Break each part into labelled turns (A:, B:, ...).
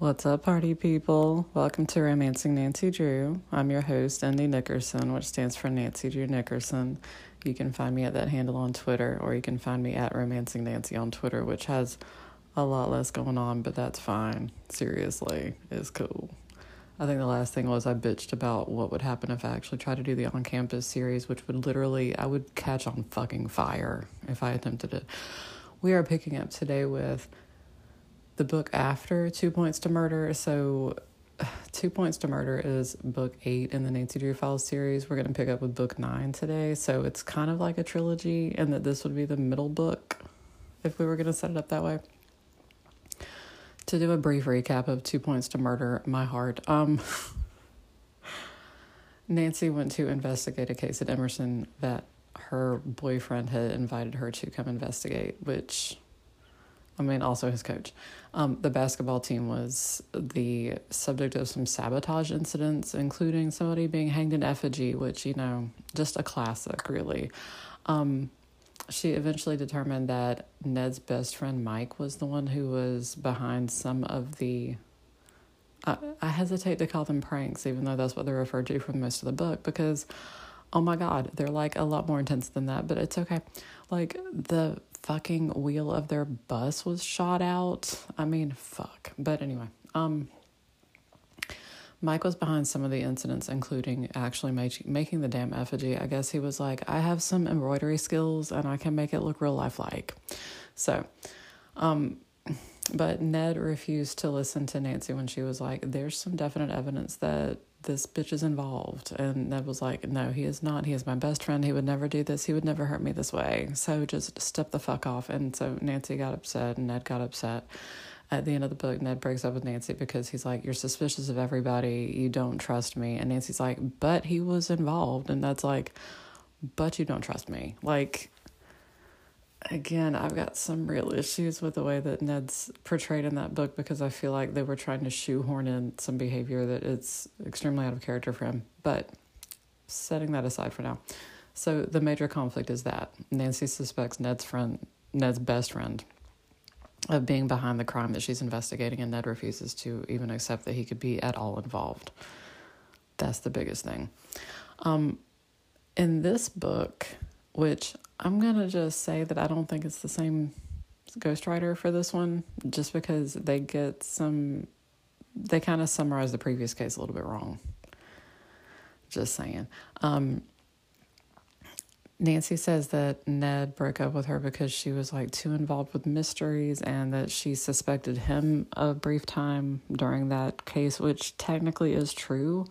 A: What's up, party people? Welcome to Romancing Nancy Drew. I'm your host, Andy Nickerson, which stands for Nancy Drew Nickerson. You can find me at that handle on Twitter, or you can find me at Romancing Nancy on Twitter, which has a lot less going on, but that's fine. Seriously, it's cool. I think the last thing was I bitched about what would happen if I actually tried to do the on campus series, which would literally, I would catch on fucking fire if I attempted it. We are picking up today with the book after Two Points to Murder. So, Two Points to Murder is book eight in the Nancy Drew Files series. We're going to pick up with book nine today. So, it's kind of like a trilogy, and that this would be the middle book if we were going to set it up that way. To do a brief recap of Two Points to Murder, my heart. Um, Nancy went to investigate a case at Emerson that her boyfriend had invited her to come investigate, which I mean, also his coach. Um, the basketball team was the subject of some sabotage incidents, including somebody being hanged in effigy, which, you know, just a classic, really. Um, she eventually determined that Ned's best friend Mike was the one who was behind some of the. I, I hesitate to call them pranks, even though that's what they're referred to for most of the book, because oh my god, they're like a lot more intense than that, but it's okay. Like the fucking wheel of their bus was shot out. I mean, fuck. But anyway, um Mike was behind some of the incidents, including actually making the damn effigy. I guess he was like, I have some embroidery skills and I can make it look real lifelike. So, um, but Ned refused to listen to Nancy when she was like, There's some definite evidence that this bitch is involved. And Ned was like, No, he is not. He is my best friend. He would never do this. He would never hurt me this way. So just step the fuck off. And so Nancy got upset and Ned got upset. At the end of the book, Ned breaks up with Nancy because he's like, You're suspicious of everybody. You don't trust me. And Nancy's like, But he was involved. And that's like, But you don't trust me. Like, again, I've got some real issues with the way that Ned's portrayed in that book because I feel like they were trying to shoehorn in some behavior that it's extremely out of character for him. But setting that aside for now. So the major conflict is that Nancy suspects Ned's friend, Ned's best friend, of being behind the crime that she's investigating, and Ned refuses to even accept that he could be at all involved. That's the biggest thing. Um, in this book, which I'm gonna just say that I don't think it's the same ghostwriter for this one, just because they get some, they kind of summarize the previous case a little bit wrong. Just saying. Um, Nancy says that Ned broke up with her because she was like too involved with mysteries and that she suspected him a brief time during that case, which technically is true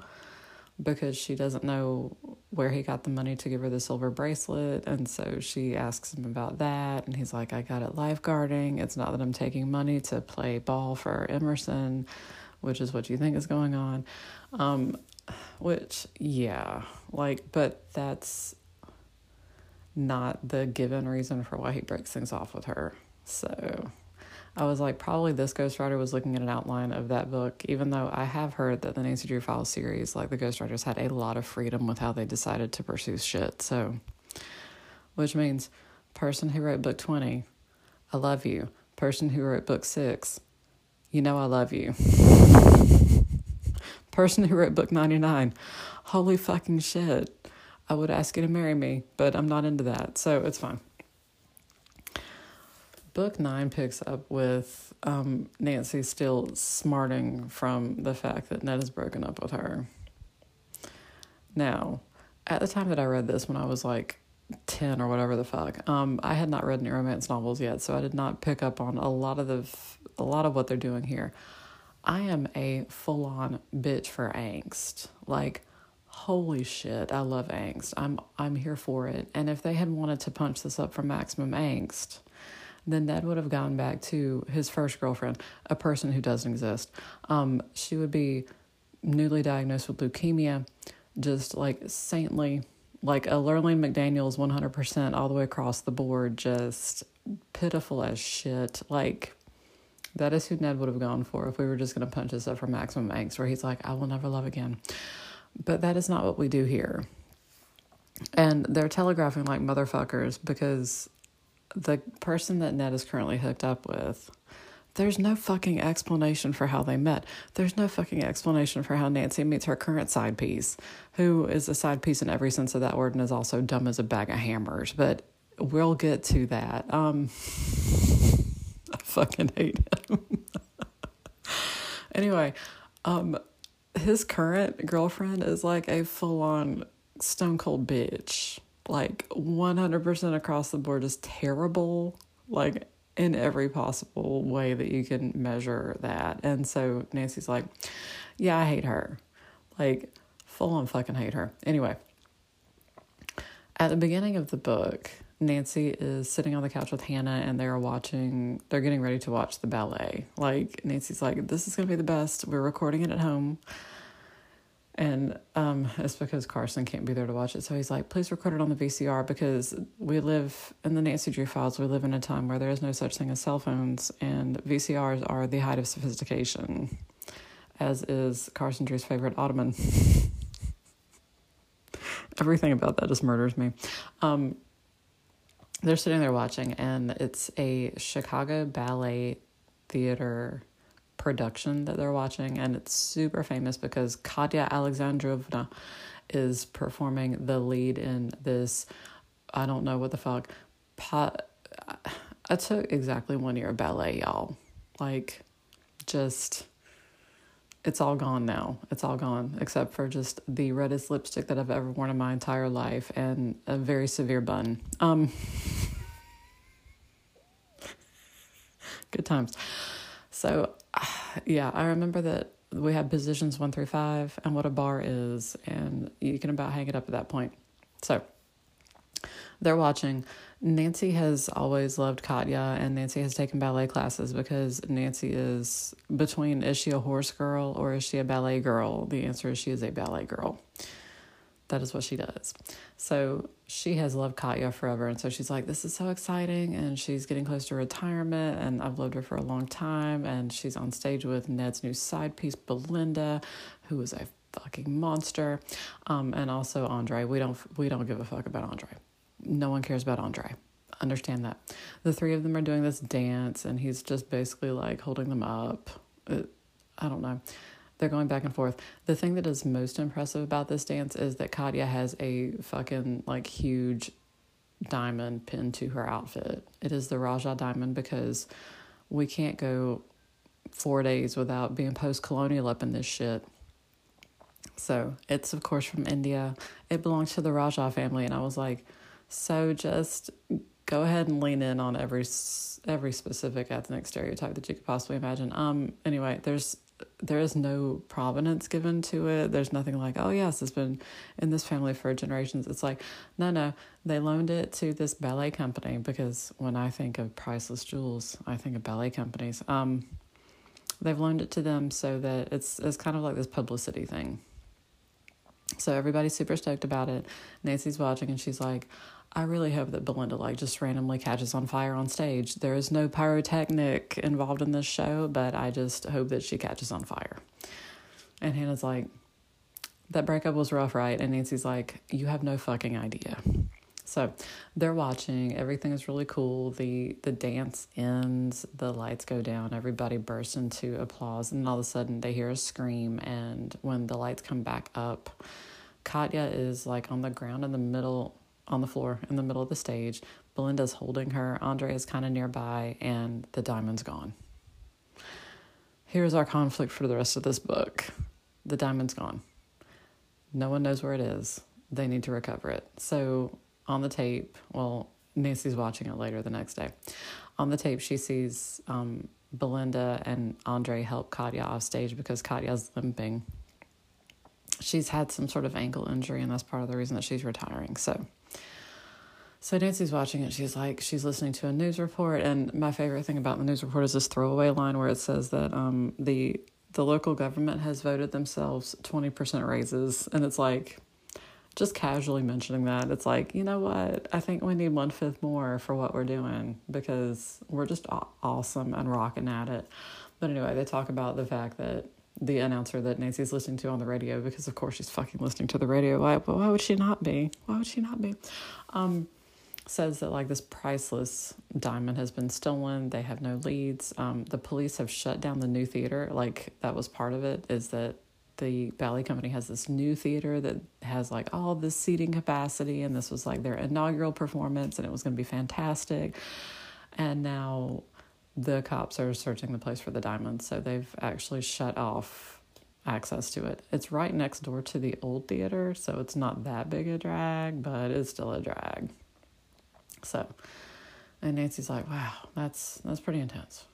A: because she doesn't know where he got the money to give her the silver bracelet. And so she asks him about that. And he's like, I got it lifeguarding. It's not that I'm taking money to play ball for Emerson, which is what you think is going on. Um, which, yeah, like, but that's not the given reason for why he breaks things off with her. So I was like, probably this ghostwriter was looking at an outline of that book, even though I have heard that the Nancy Drew Files series, like the ghostwriters had a lot of freedom with how they decided to pursue shit. So, which means person who wrote book 20, I love you. Person who wrote book six, you know I love you. person who wrote book 99, holy fucking shit. I would ask you to marry me, but I'm not into that, so it's fine book nine picks up with um, Nancy still smarting from the fact that Ned has broken up with her. Now, at the time that I read this, when I was like 10 or whatever the fuck, um, I had not read any romance novels yet, so I did not pick up on a lot of the a lot of what they're doing here. I am a full on bitch for angst. Like, holy shit, I love angst. I'm I'm here for it. And if they had wanted to punch this up for maximum angst, then Ned would have gone back to his first girlfriend, a person who doesn't exist. Um, she would be newly diagnosed with leukemia, just like saintly, like a Lurlene McDaniels 100% all the way across the board, just pitiful as shit. Like, that is who Ned would have gone for if we were just going to punch this up for maximum angst, where he's like, I will never love again. But that is not what we do here. And they're telegraphing like motherfuckers because the person that Ned is currently hooked up with There's no fucking explanation for how they met. There's no fucking explanation for how Nancy meets her current side piece, who is a side piece in every sense of that word and is also dumb as a bag of hammers. But we'll get to that. Um, I fucking hate him. anyway, um, his current girlfriend is like a full on stone cold bitch. Like 100% across the board is terrible. Like in every possible way that you can measure that. And so Nancy's like, yeah, I hate her. Like, full on fucking hate her. Anyway, at the beginning of the book, Nancy is sitting on the couch with Hannah and they're watching, they're getting ready to watch the ballet. Like, Nancy's like, this is going to be the best. We're recording it at home. And um, it's because Carson can't be there to watch it. So he's like, please record it on the VCR because we live in the Nancy Drew files. We live in a time where there is no such thing as cell phones, and VCRs are the height of sophistication, as is Carson Drew's favorite ottoman. Everything about that just murders me. Um, they're sitting there watching, and it's a Chicago Ballet Theater production that they're watching, and it's super famous because Katya Alexandrovna is performing the lead in this. I don't know what the fuck. Pot. I took exactly one year of ballet, y'all. Like, just. It's all gone now. It's all gone, except for just the reddest lipstick that I've ever worn in my entire life and a very severe bun. Um, good times. So, yeah, I remember that we had positions one through five and what a bar is, and you can about hang it up at that point. So, they're watching. Nancy has always loved Katya, and Nancy has taken ballet classes because Nancy is between is she a horse girl or is she a ballet girl? The answer is she is a ballet girl that is what she does. So she has loved Katya forever. And so she's like, this is so exciting. And she's getting close to retirement. And I've loved her for a long time. And she's on stage with Ned's new side piece, Belinda, who is a fucking monster. Um, and also Andre. We don't, we don't give a fuck about Andre. No one cares about Andre. Understand that. The three of them are doing this dance, and he's just basically like holding them up. It, I don't know. They're going back and forth. The thing that is most impressive about this dance is that Katya has a fucking like huge diamond pinned to her outfit. It is the Raja diamond because we can't go four days without being post colonial up in this shit. So it's of course from India. It belongs to the Raja family, and I was like, so just go ahead and lean in on every every specific ethnic stereotype that you could possibly imagine. Um. Anyway, there's there is no provenance given to it. There's nothing like, oh yes, it's been in this family for generations. It's like, no, no, they loaned it to this ballet company because when I think of priceless jewels, I think of ballet companies. Um, they've loaned it to them so that it's it's kind of like this publicity thing. So everybody's super stoked about it. Nancy's watching and she's like, I really hope that Belinda like just randomly catches on fire on stage. There is no pyrotechnic involved in this show, but I just hope that she catches on fire. And Hannah's like, that breakup was rough, right? And Nancy's like, you have no fucking idea. So they're watching. Everything is really cool. The the dance ends. The lights go down. Everybody bursts into applause, and all of a sudden they hear a scream. And when the lights come back up, Katya is like on the ground in the middle on the floor in the middle of the stage. Belinda's holding her. Andre is kind of nearby, and the diamond's gone. Here's our conflict for the rest of this book the diamond's gone. No one knows where it is. They need to recover it. So, on the tape, well, Nancy's watching it later the next day. On the tape, she sees um, Belinda and Andre help Katya off stage because Katya's limping. She's had some sort of ankle injury, and that's part of the reason that she's retiring. So, so Nancy's watching it. She's like, she's listening to a news report, and my favorite thing about the news report is this throwaway line where it says that um, the the local government has voted themselves twenty percent raises, and it's like, just casually mentioning that. It's like, you know what? I think we need one fifth more for what we're doing because we're just awesome and rocking at it. But anyway, they talk about the fact that the announcer that Nancy's listening to on the radio, because of course she's fucking listening to the radio. Why? Why would she not be? Why would she not be? Um, says that like this priceless diamond has been stolen. They have no leads. Um, the police have shut down the new theater. Like that was part of it. Is that the ballet company has this new theater that has like all this seating capacity, and this was like their inaugural performance, and it was going to be fantastic. And now the cops are searching the place for the diamonds, so they've actually shut off access to it. It's right next door to the old theater, so it's not that big a drag, but it's still a drag. So, and Nancy's like, "Wow, that's that's pretty intense."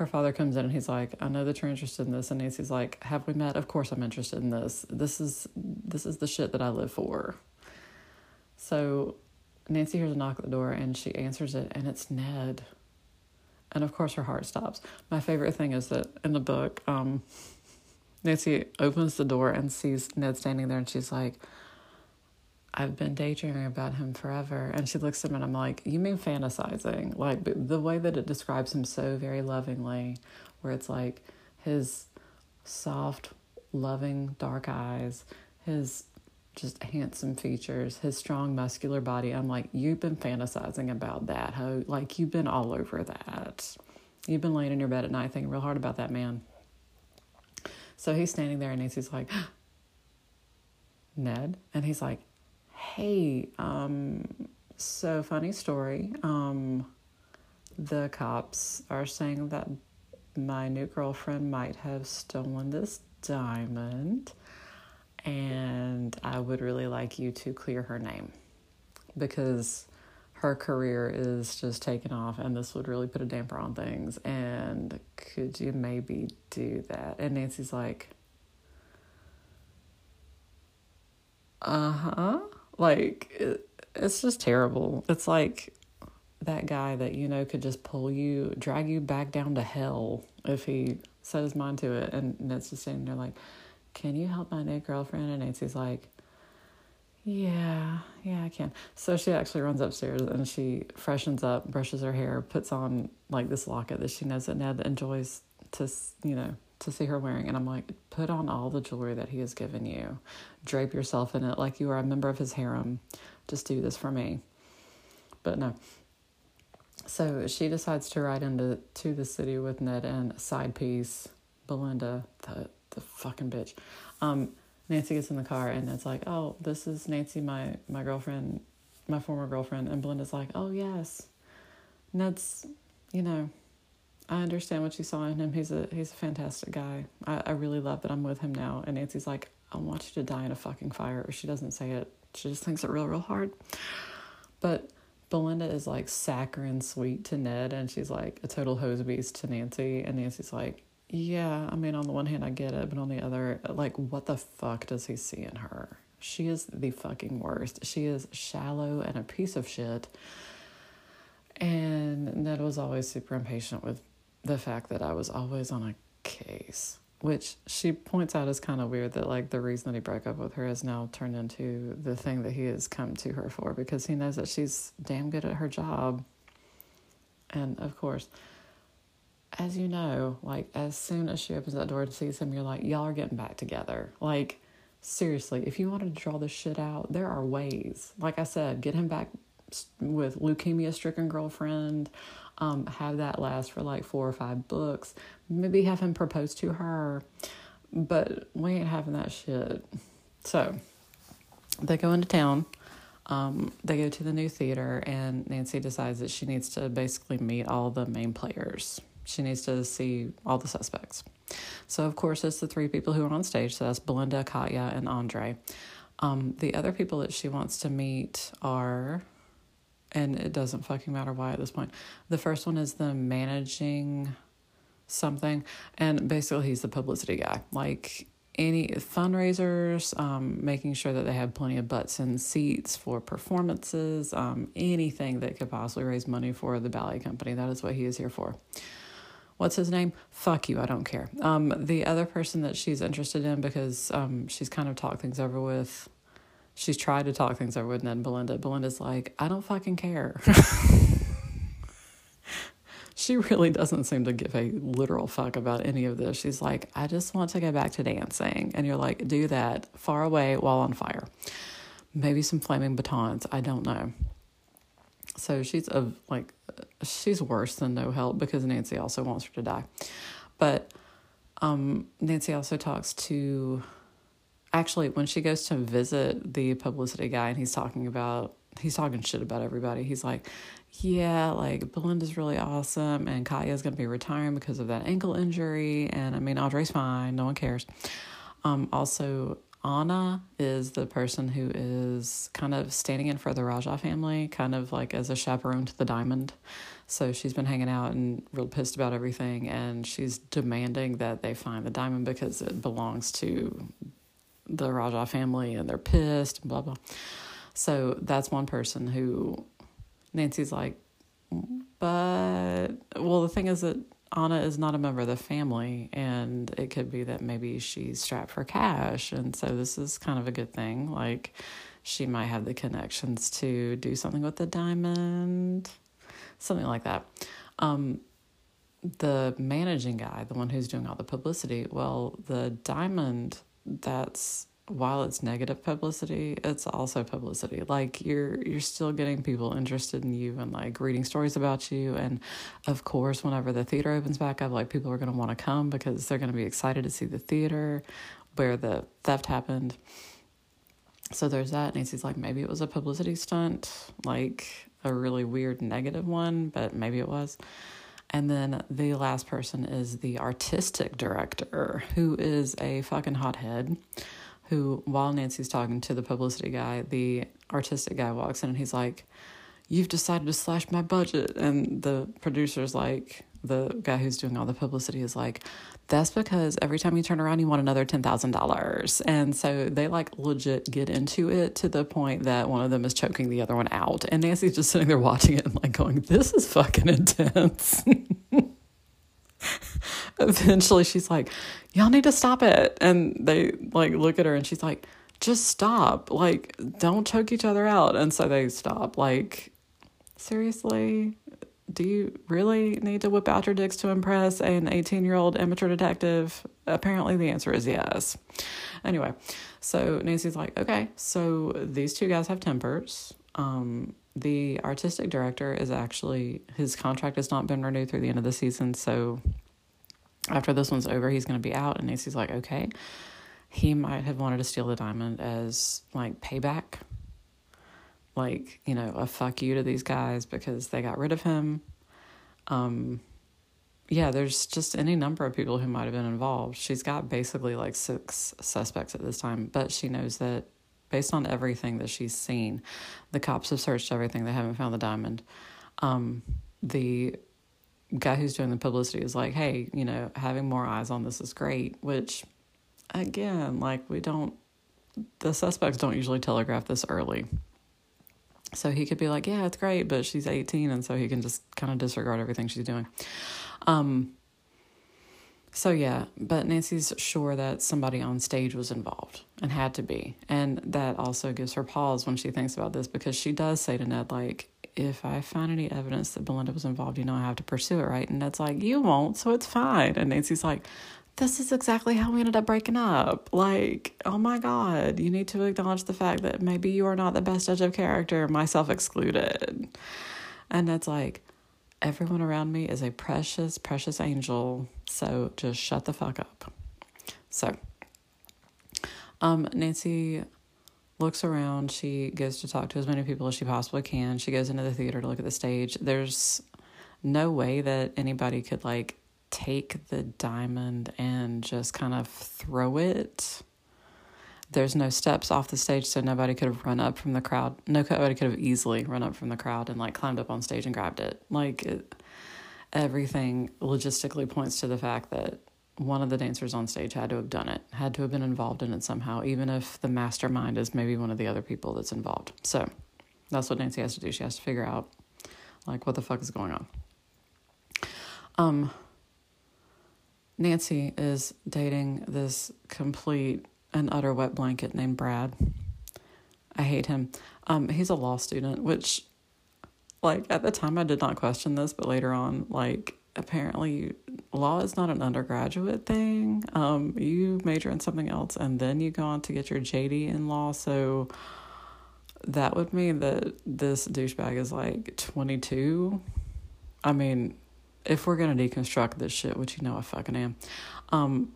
A: Her father comes in and he's like, "I know that you're interested in this." And Nancy's like, "Have we met? Of course I'm interested in this. This is this is the shit that I live for." So, Nancy hears a knock at the door and she answers it, and it's Ned. And of course, her heart stops. My favorite thing is that in the book, um, Nancy opens the door and sees Ned standing there, and she's like, I've been daydreaming about him forever. And she looks at him and I'm like, You mean fantasizing? Like the way that it describes him so very lovingly, where it's like his soft, loving, dark eyes, his just handsome features, his strong, muscular body. I'm like, You've been fantasizing about that, ho. Like, you've been all over that. You've been laying in your bed at night thinking real hard about that man. So he's standing there and Nancy's like, Ned? And he's like, hey, um, so funny story. Um, the cops are saying that my new girlfriend might have stolen this diamond, and I would really like you to clear her name because her career is just taking off, and this would really put a damper on things. And could you maybe do that? And Nancy's like, uh huh. Like, it, it's just terrible. It's like that guy that, you know, could just pull you, drag you back down to hell if he set his mind to it. And Ned's just sitting there like, can you help my new girlfriend? And Nancy's like, yeah, yeah, I can. So she actually runs upstairs and she freshens up, brushes her hair, puts on like this locket that she knows that Ned enjoys to, you know, to see her wearing. And I'm like, put on all the jewelry that he has given you. Drape yourself in it like you are a member of his harem. Just do this for me. But no. So she decides to ride into to the city with Ned and side piece Belinda, the the fucking bitch. Um, Nancy gets in the car and it's like, oh, this is Nancy, my my girlfriend, my former girlfriend, and Belinda's like, oh yes, Ned's, you know, I understand what you saw in him. He's a he's a fantastic guy. I, I really love that I'm with him now. And Nancy's like, I want you to die in a fucking fire. Or she doesn't say it. She just thinks it real, real hard. But Belinda is like saccharine sweet to Ned, and she's like a total hose beast to Nancy. And Nancy's like, yeah, I mean, on the one hand, I get it, but on the other, like, what the fuck does he see in her? She is the fucking worst. She is shallow and a piece of shit. And Ned was always super impatient with the fact that I was always on a case, which she points out is kind of weird that like the reason that he broke up with her has now turned into the thing that he has come to her for because he knows that she's damn good at her job. And of course, as you know, like as soon as she opens that door and sees him, you're like, y'all are getting back together. Like, seriously, if you wanted to draw this shit out, there are ways. Like I said, get him back with leukemia stricken girlfriend um, have that last for like four or five books. Maybe have him propose to her, but we ain't having that shit. So they go into town. Um, they go to the new theater, and Nancy decides that she needs to basically meet all the main players. She needs to see all the suspects. So, of course, it's the three people who are on stage. So that's Belinda, Katya, and Andre. Um, the other people that she wants to meet are and it doesn't fucking matter why at this point. The first one is the managing something, and basically he's the publicity guy. Like any fundraisers, um, making sure that they have plenty of butts and seats for performances, um, anything that could possibly raise money for the ballet company. That is what he is here for. What's his name? Fuck you, I don't care. Um, the other person that she's interested in because um, she's kind of talked things over with she's tried to talk things over with Ned and Belinda. Belinda's like, I don't fucking care. she really doesn't seem to give a literal fuck about any of this. She's like, I just want to go back to dancing. And you're like, do that far away while on fire. Maybe some flaming batons. I don't know. So she's a like she's worse than no help because Nancy also wants her to die. But um, Nancy also talks to actually when she goes to visit the publicity guy and he's talking about he's talking shit about everybody. He's like, yeah, like Belinda's really awesome and Katya's going to be retiring because of that ankle injury. And I mean, Andre's fine. No one cares. Um, also, Anna is the person who is kind of standing in for the Raja family, kind of like as a chaperone to the diamond. So she's been hanging out and real pissed about everything, and she's demanding that they find the diamond because it belongs to the Rajah family, and they're pissed and blah blah. So that's one person who Nancy's like, but well, the thing is that Anna is not a member of the family, and it could be that maybe she's strapped for cash. And so this is kind of a good thing. Like, she might have the connections to do something with the diamond, something like that. Um, the managing guy, the one who's doing all the publicity, well, the diamond that's while it's negative publicity, it's also publicity. Like you're you're still getting people interested in you and like reading stories about you. And of course, whenever the theater opens back up, like people are gonna want to come because they're gonna be excited to see the theater where the theft happened. So there's that. Nancy's like, maybe it was a publicity stunt, like a really weird negative one, but maybe it was. And then the last person is the artistic director, who is a fucking hothead who, while Nancy's talking to the publicity guy, the artistic guy walks in and he's like, You've decided to slash my budget. And the producer's like, the guy who's doing all the publicity is like, that's because every time you turn around, you want another $10,000. And so they like legit get into it to the point that one of them is choking the other one out. And Nancy's just sitting there watching it and like going, this is fucking intense. eventually she's like, Y'all need to stop it. And they like look at her and she's like, just stop. Like, don't choke each other out. And so they stop. Like, seriously? Do you really need to whip out your dicks to impress an 18 year old amateur detective? Apparently, the answer is yes. Anyway, so Nancy's like, okay, so these two guys have tempers. Um, the artistic director is actually, his contract has not been renewed through the end of the season. So after this one's over, he's going to be out. And Nancy's like, okay. He might have wanted to steal the diamond as like payback. Like, you know, a fuck you to these guys because they got rid of him. Um, yeah, there's just any number of people who might have been involved. She's got basically like six suspects at this time, but she knows that based on everything that she's seen, the cops have searched everything. They haven't found the diamond. Um, the guy who's doing the publicity is like, hey, you know, having more eyes on this is great, which again, like we don't, the suspects don't usually telegraph this early. So he could be like, yeah, it's great, but she's 18, and so he can just kind of disregard everything she's doing. Um, so yeah, but Nancy's sure that somebody on stage was involved and had to be. And that also gives her pause when she thinks about this because she does say to Ned, like, if I find any evidence that Belinda was involved, you know, I have to pursue it, right? And Ned's like, you won't, so it's fine. And Nancy's like, this is exactly how we ended up breaking up. Like, oh my God, you need to acknowledge the fact that maybe you are not the best judge of character, myself excluded. And Ned's like, everyone around me is a precious, precious angel, so just shut the fuck up. So, um, Nancy looks around. She goes to talk to as many people as she possibly can. She goes into the theater to look at the stage. There's no way that anybody could like take the diamond and just kind of throw it. There's no steps off the stage, so nobody could have run up from the crowd. Nobody could have easily run up from the crowd and like climbed up on stage and grabbed it. Like it, everything logistically points to the fact that one of the dancers on stage had to have done it, had to have been involved in it somehow, even if the mastermind is maybe one of the other people that's involved. So that's what Nancy has to do. She has to figure out, like, what the fuck is going on. Um, Nancy is dating this complete and utter wet blanket named Brad. I hate him. Um, he's a law student, which, like, at the time I did not question this, but later on, like, apparently law is not an undergraduate thing. Um, you major in something else and then you go on to get your JD in law. So that would mean that this douchebag is like 22. I mean, if we're gonna deconstruct this shit, which you know I fucking am, um,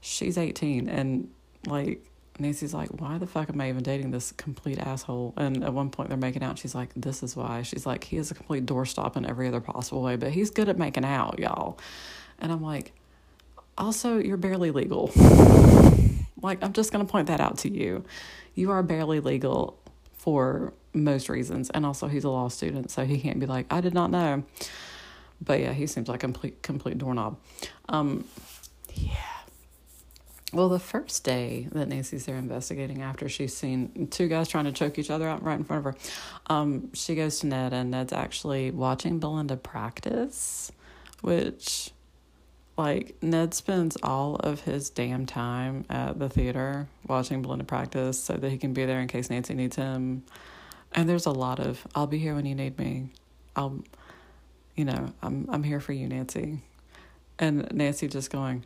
A: she's 18 and like Nancy's like, why the fuck am I even dating this complete asshole? And at one point they're making out. She's like, this is why. She's like, he is a complete doorstop in every other possible way, but he's good at making out, y'all. And I'm like, also, you're barely legal. like, I'm just going to point that out to you. You are barely legal for most reasons. And also, he's a law student, so he can't be like, I did not know. But yeah, he seems like a complete, complete doorknob. Um, yeah. Well, the first day that Nancy's there investigating after she's seen two guys trying to choke each other out right in front of her, um, she goes to Ned, and Ned's actually watching Belinda practice, which, like, Ned spends all of his damn time at the theater watching Belinda practice so that he can be there in case Nancy needs him. And there's a lot of, I'll be here when you need me. I'll, you know, I'm I'm here for you, Nancy. And Nancy just going,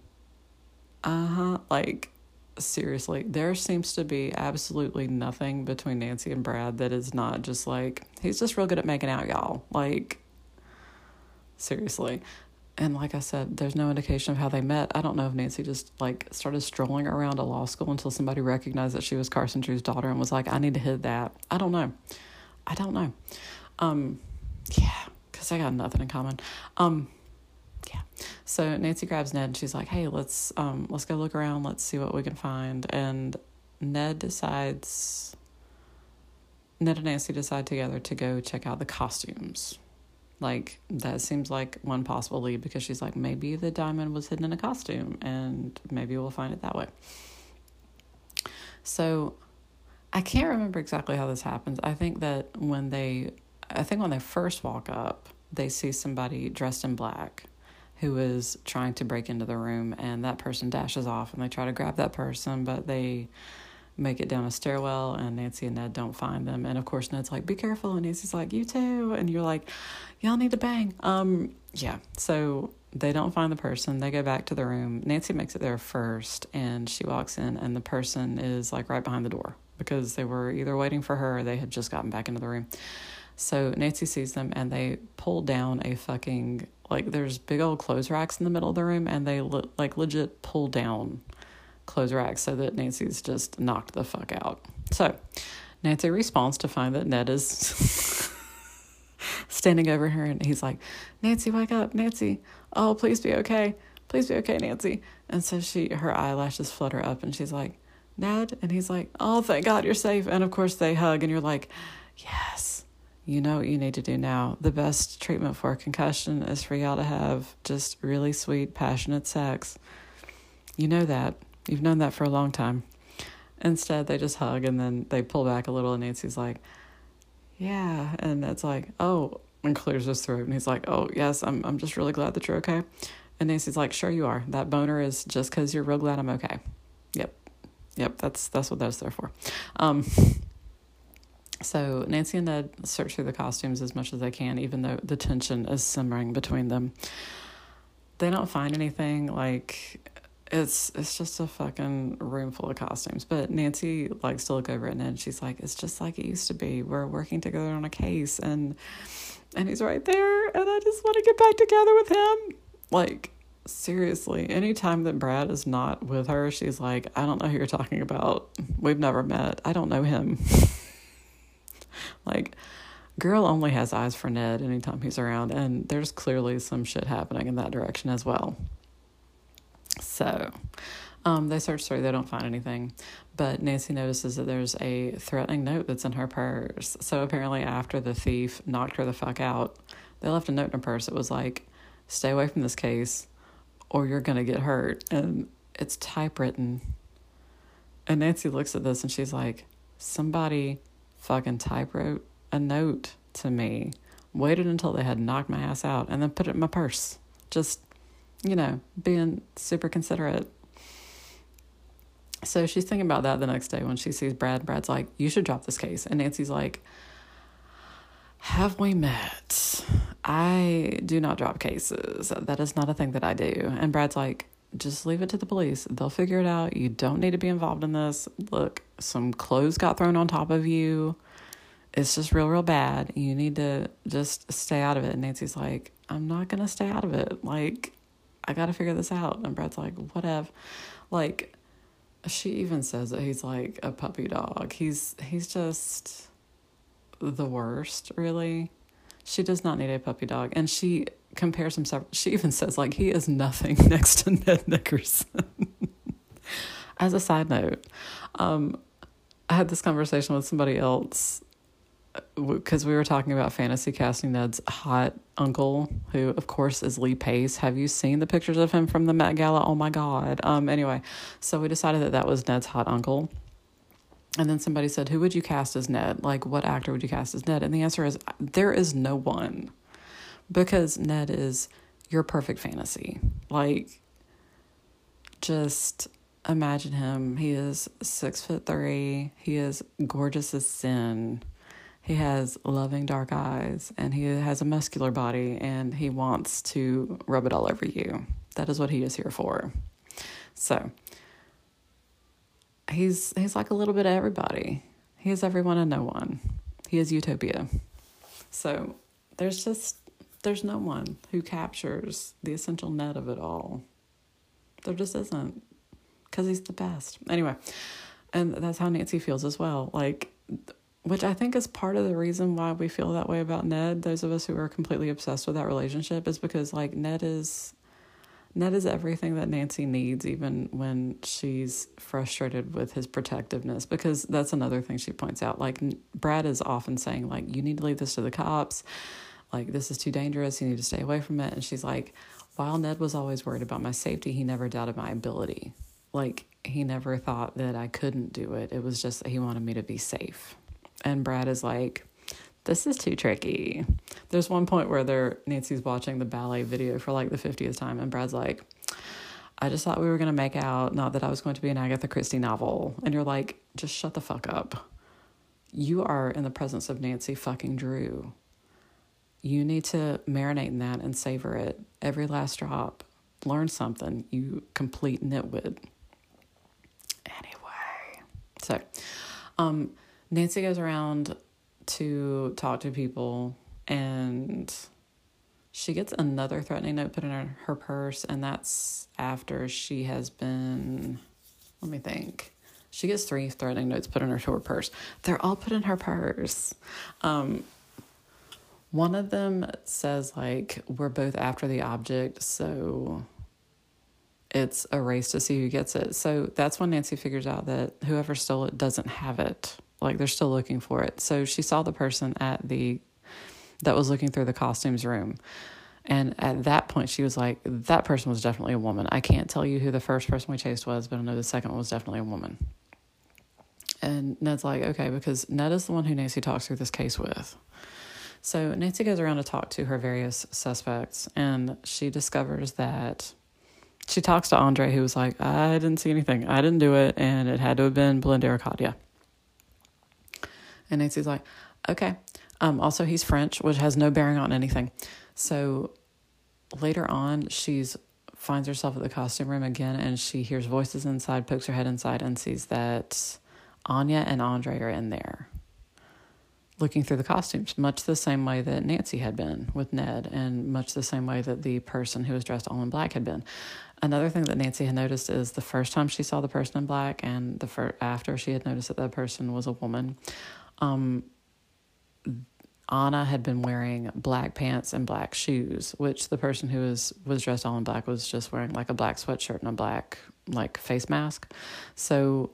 A: uh huh. Like, seriously, there seems to be absolutely nothing between Nancy and Brad that is not just like, he's just real good at making out, y'all. Like, seriously. And like I said, there's no indication of how they met. I don't know if Nancy just like started strolling around a law school until somebody recognized that she was Carson Drew's daughter and was like, I need to hit that. I don't know. I don't know. Um, yeah, because I got nothing in common. Um, yeah. So Nancy grabs Ned and she's like, "Hey, let's um let's go look around. Let's see what we can find." And Ned decides Ned and Nancy decide together to go check out the costumes. Like that seems like one possible lead because she's like, maybe the diamond was hidden in a costume and maybe we'll find it that way. So I can't remember exactly how this happens. I think that when they I think when they first walk up, they see somebody dressed in black who is trying to break into the room and that person dashes off and they try to grab that person but they make it down a stairwell and Nancy and Ned don't find them. And of course Ned's like be careful and Nancy's like you too and you're like y'all need to bang. Um yeah so they don't find the person. They go back to the room. Nancy makes it there first and she walks in and the person is like right behind the door because they were either waiting for her or they had just gotten back into the room so Nancy sees them and they pull down a fucking like there's big old clothes racks in the middle of the room and they le- like legit pull down clothes racks so that Nancy's just knocked the fuck out. So Nancy responds to find that Ned is standing over her and he's like, Nancy, wake up, Nancy. Oh, please be okay. Please be okay, Nancy. And so she her eyelashes flutter up and she's like, Ned? And he's like, Oh, thank God you're safe. And of course they hug and you're like, Yes you know what you need to do now. The best treatment for a concussion is for y'all to have just really sweet, passionate sex. You know that. You've known that for a long time. Instead, they just hug and then they pull back a little, and Nancy's like, Yeah. And it's like, Oh, and clears his throat. And he's like, Oh, yes, I'm, I'm just really glad that you're okay. And Nancy's like, Sure, you are. That boner is just because you're real glad I'm okay. Yep. Yep. That's, that's what that's there for. Um, so Nancy and Ned search through the costumes as much as they can, even though the tension is simmering between them. They don't find anything like it's it's just a fucking room full of costumes. But Nancy likes to look over at Ned. She's like, it's just like it used to be. We're working together on a case, and and he's right there, and I just want to get back together with him. Like seriously, anytime that Brad is not with her, she's like, I don't know who you're talking about. We've never met. I don't know him. Like, girl only has eyes for Ned anytime he's around, and there's clearly some shit happening in that direction as well. So, um, they search through, they don't find anything, but Nancy notices that there's a threatening note that's in her purse. So, apparently, after the thief knocked her the fuck out, they left a note in her purse. It was like, stay away from this case or you're going to get hurt. And it's typewritten. And Nancy looks at this and she's like, somebody fucking typewrote a note to me, waited until they had knocked my ass out, and then put it in my purse. Just, you know, being super considerate. So she's thinking about that the next day when she sees Brad. Brad's like, You should drop this case. And Nancy's like, Have we met? I do not drop cases. That is not a thing that I do. And Brad's like, just leave it to the police. They'll figure it out. You don't need to be involved in this. Look, some clothes got thrown on top of you. it's just real, real bad. You need to just stay out of it. And Nancy's like, I'm not going to stay out of it. Like, I got to figure this out. And Brad's like, whatever. Like, she even says that he's like a puppy dog. He's he's just the worst, really. She does not need a puppy dog. And she compares himself she even says like he is nothing next to Ned Nickerson. As a side note, um, I had this conversation with somebody else because we were talking about fantasy casting Ned's hot uncle, who of course is Lee Pace. Have you seen the pictures of him from the Met Gala? Oh my God. Um. Anyway, so we decided that that was Ned's hot uncle. And then somebody said, "Who would you cast as Ned? Like, what actor would you cast as Ned?" And the answer is, there is no one, because Ned is your perfect fantasy. Like, just imagine him. He is six foot three. He is gorgeous as sin he has loving dark eyes and he has a muscular body and he wants to rub it all over you. That is what he is here for. So he's he's like a little bit of everybody. He is everyone and no one. He is utopia. So there's just there's no one who captures the essential net of it all. There just isn't because he's the best. Anyway, and that's how Nancy feels as well. Like which I think is part of the reason why we feel that way about Ned. Those of us who are completely obsessed with that relationship is because like Ned is Ned is everything that Nancy needs, even when she's frustrated with his protectiveness. Because that's another thing she points out. Like Brad is often saying, like, you need to leave this to the cops. Like this is too dangerous. You need to stay away from it. And she's like, while Ned was always worried about my safety, he never doubted my ability. Like he never thought that I couldn't do it. It was just he wanted me to be safe. And Brad is like, this is too tricky. There's one point where they're Nancy's watching the ballet video for like the 50th time, and Brad's like, I just thought we were to make out, not that I was going to be an Agatha Christie novel. And you're like, just shut the fuck up. You are in the presence of Nancy fucking Drew. You need to marinate in that and savor it. Every last drop. Learn something, you complete nitwit. So, um, Nancy goes around to talk to people and she gets another threatening note put in her, her purse, and that's after she has been, let me think. She gets three threatening notes put in her, her purse. They're all put in her purse. Um, one of them says, like, we're both after the object, so it's a race to see who gets it. So that's when Nancy figures out that whoever stole it doesn't have it. Like they're still looking for it. So she saw the person at the that was looking through the costumes room. And at that point, she was like, that person was definitely a woman. I can't tell you who the first person we chased was, but I know the second one was definitely a woman. And Ned's like, okay, because Ned is the one who Nancy talks through this case with. So Nancy goes around to talk to her various suspects, and she discovers that she talks to Andre, who was like, I didn't see anything. I didn't do it, and it had to have been or And Nancy's like, okay. Um, also, he's French, which has no bearing on anything. So later on, she's finds herself at the costume room again, and she hears voices inside, pokes her head inside, and sees that Anya and Andre are in there looking through the costumes, much the same way that Nancy had been with Ned, and much the same way that the person who was dressed all in black had been. Another thing that Nancy had noticed is the first time she saw the person in black, and the fir- after she had noticed that that person was a woman, um, Anna had been wearing black pants and black shoes, which the person who was was dressed all in black was just wearing like a black sweatshirt and a black like face mask. So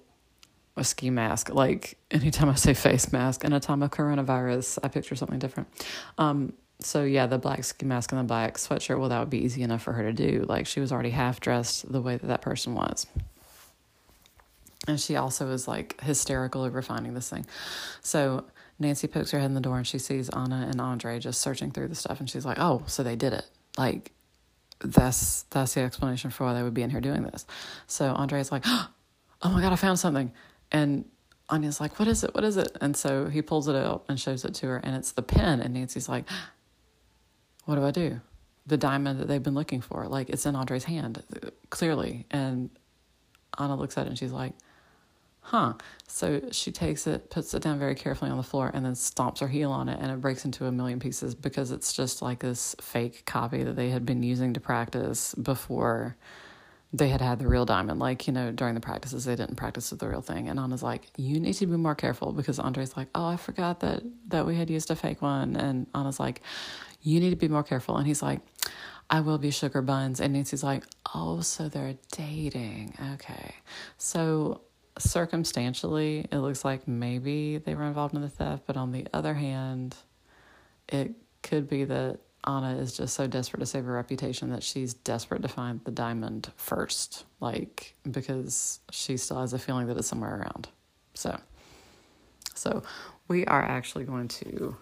A: a ski mask. Like anytime I say face mask in a time of coronavirus, I picture something different. Um, so yeah, the black ski mask and the black sweatshirt. Well, that would be easy enough for her to do. Like she was already half dressed the way that that person was. And she also is like hysterical over finding this thing. So Nancy pokes her head in the door and she sees Anna and Andre just searching through the stuff and she's like, "Oh, so they did it." Like that's that's the explanation for why they would be in here doing this. So Andre's like, "Oh my god, I found something." And Anya's like, "What is it? What is it?" And so he pulls it out and shows it to her and it's the pen and Nancy's like, "What do I do?" The diamond that they've been looking for. Like it's in Andre's hand clearly. And Anna looks at it and she's like, huh. So she takes it, puts it down very carefully on the floor, and then stomps her heel on it, and it breaks into a million pieces because it's just like this fake copy that they had been using to practice before they had had the real diamond. Like, you know, during the practices, they didn't practice with the real thing. And Anna's like, you need to be more careful because Andre's like, oh, I forgot that, that we had used a fake one. And Anna's like, you need to be more careful. And he's like, I will be sugar buns. And Nancy's like, oh, so they're dating. Okay. So circumstantially, it looks like maybe they were involved in the theft. But on the other hand, it could be that Anna is just so desperate to save her reputation that she's desperate to find the diamond first, like because she still has a feeling that it's somewhere around. So, so we are actually going to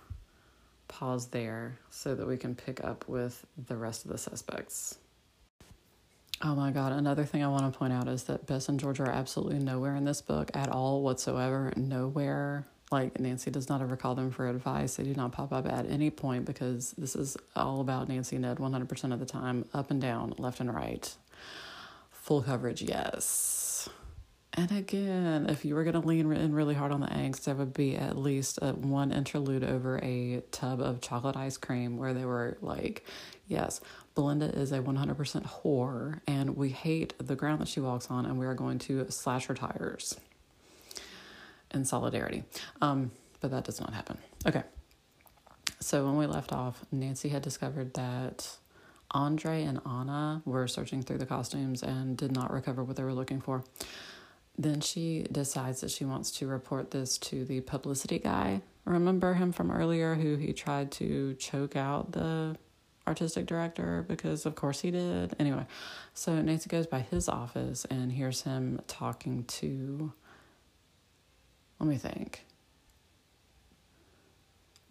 A: pause there so that we can pick up with the rest of the suspects. Oh my God. Another thing I want to point out is that Bess and George are absolutely nowhere in this book at all whatsoever. Nowhere like Nancy does not ever call them for advice. They do not pop up at any point because this is all about Nancy and Ned 100% of the time, up and down, left and right. Full coverage, yes. And again, if you were going to lean in really hard on the angst, there would be at least a, one interlude over a tub of chocolate ice cream where they were like, yes, Belinda is a 100% whore and we hate the ground that she walks on and we are going to slash her tires in solidarity. Um, but that does not happen. Okay. So when we left off, Nancy had discovered that Andre and Anna were searching through the costumes and did not recover what they were looking for. Then she decides that she wants to report this to the publicity guy. Remember him from earlier who he tried to choke out the artistic director because of course he did. Anyway, so Nancy goes by his office and hears him talking to let me think.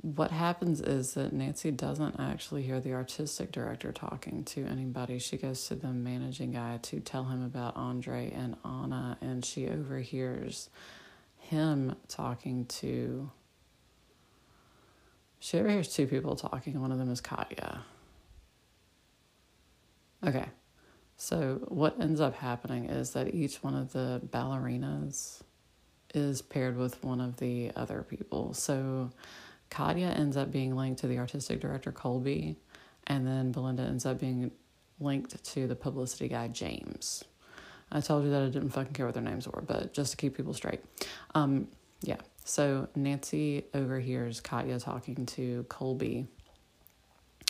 A: What happens is that Nancy doesn't actually hear the artistic director talking to anybody. She goes to the managing guy to tell him about Andre and Anna, and she overhears him talking to. She overhears two people talking. One of them is Katya. Okay. So, what ends up happening is that each one of the ballerinas is paired with one of the other people. So Katya ends up being linked to the artistic director Colby, and then Belinda ends up being linked to the publicity guy James. I told you that I didn't fucking care what their names were, but just to keep people straight. Um, yeah. So Nancy overhears Katya talking to Colby.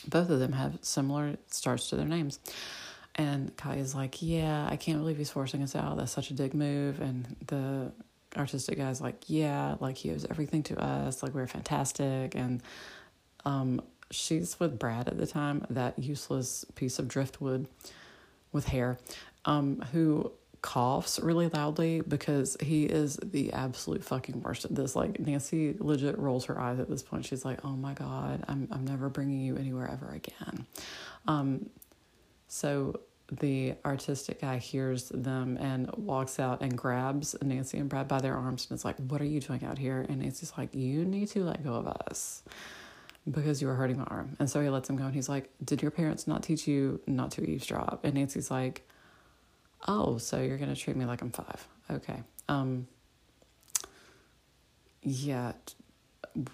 A: Both of them have similar starts to their names. And Katya's like, Yeah, I can't believe he's forcing us out. That's such a dick move. And the artistic guy's like, yeah, like he owes everything to us, like we're fantastic. And um, she's with Brad at the time, that useless piece of driftwood with hair, um, who coughs really loudly because he is the absolute fucking worst at this. Like Nancy legit rolls her eyes at this point. She's like, "Oh my god, I'm I'm never bringing you anywhere ever again." Um, so the artistic guy hears them and walks out and grabs Nancy and Brad by their arms and is like, What are you doing out here? And Nancy's like, You need to let go of us because you are hurting my arm. And so he lets him go and he's like, Did your parents not teach you not to eavesdrop? And Nancy's like, Oh, so you're going to treat me like I'm five. Okay. Um, yeah,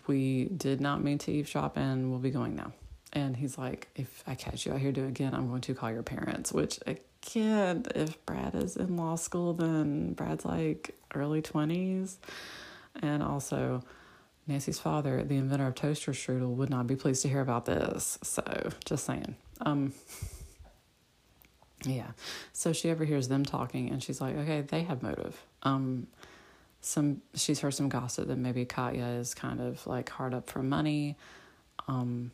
A: we did not mean to eavesdrop and we'll be going now. And he's like, if I catch you out here doing it again, I'm going to call your parents. Which, again, if Brad is in law school, then Brad's like early 20s. And also, Nancy's father, the inventor of toaster strudel, would not be pleased to hear about this. So, just saying. Um, yeah. So she overhears them talking, and she's like, "Okay, they have motive." Um, some she's heard some gossip that maybe Katya is kind of like hard up for money. Um,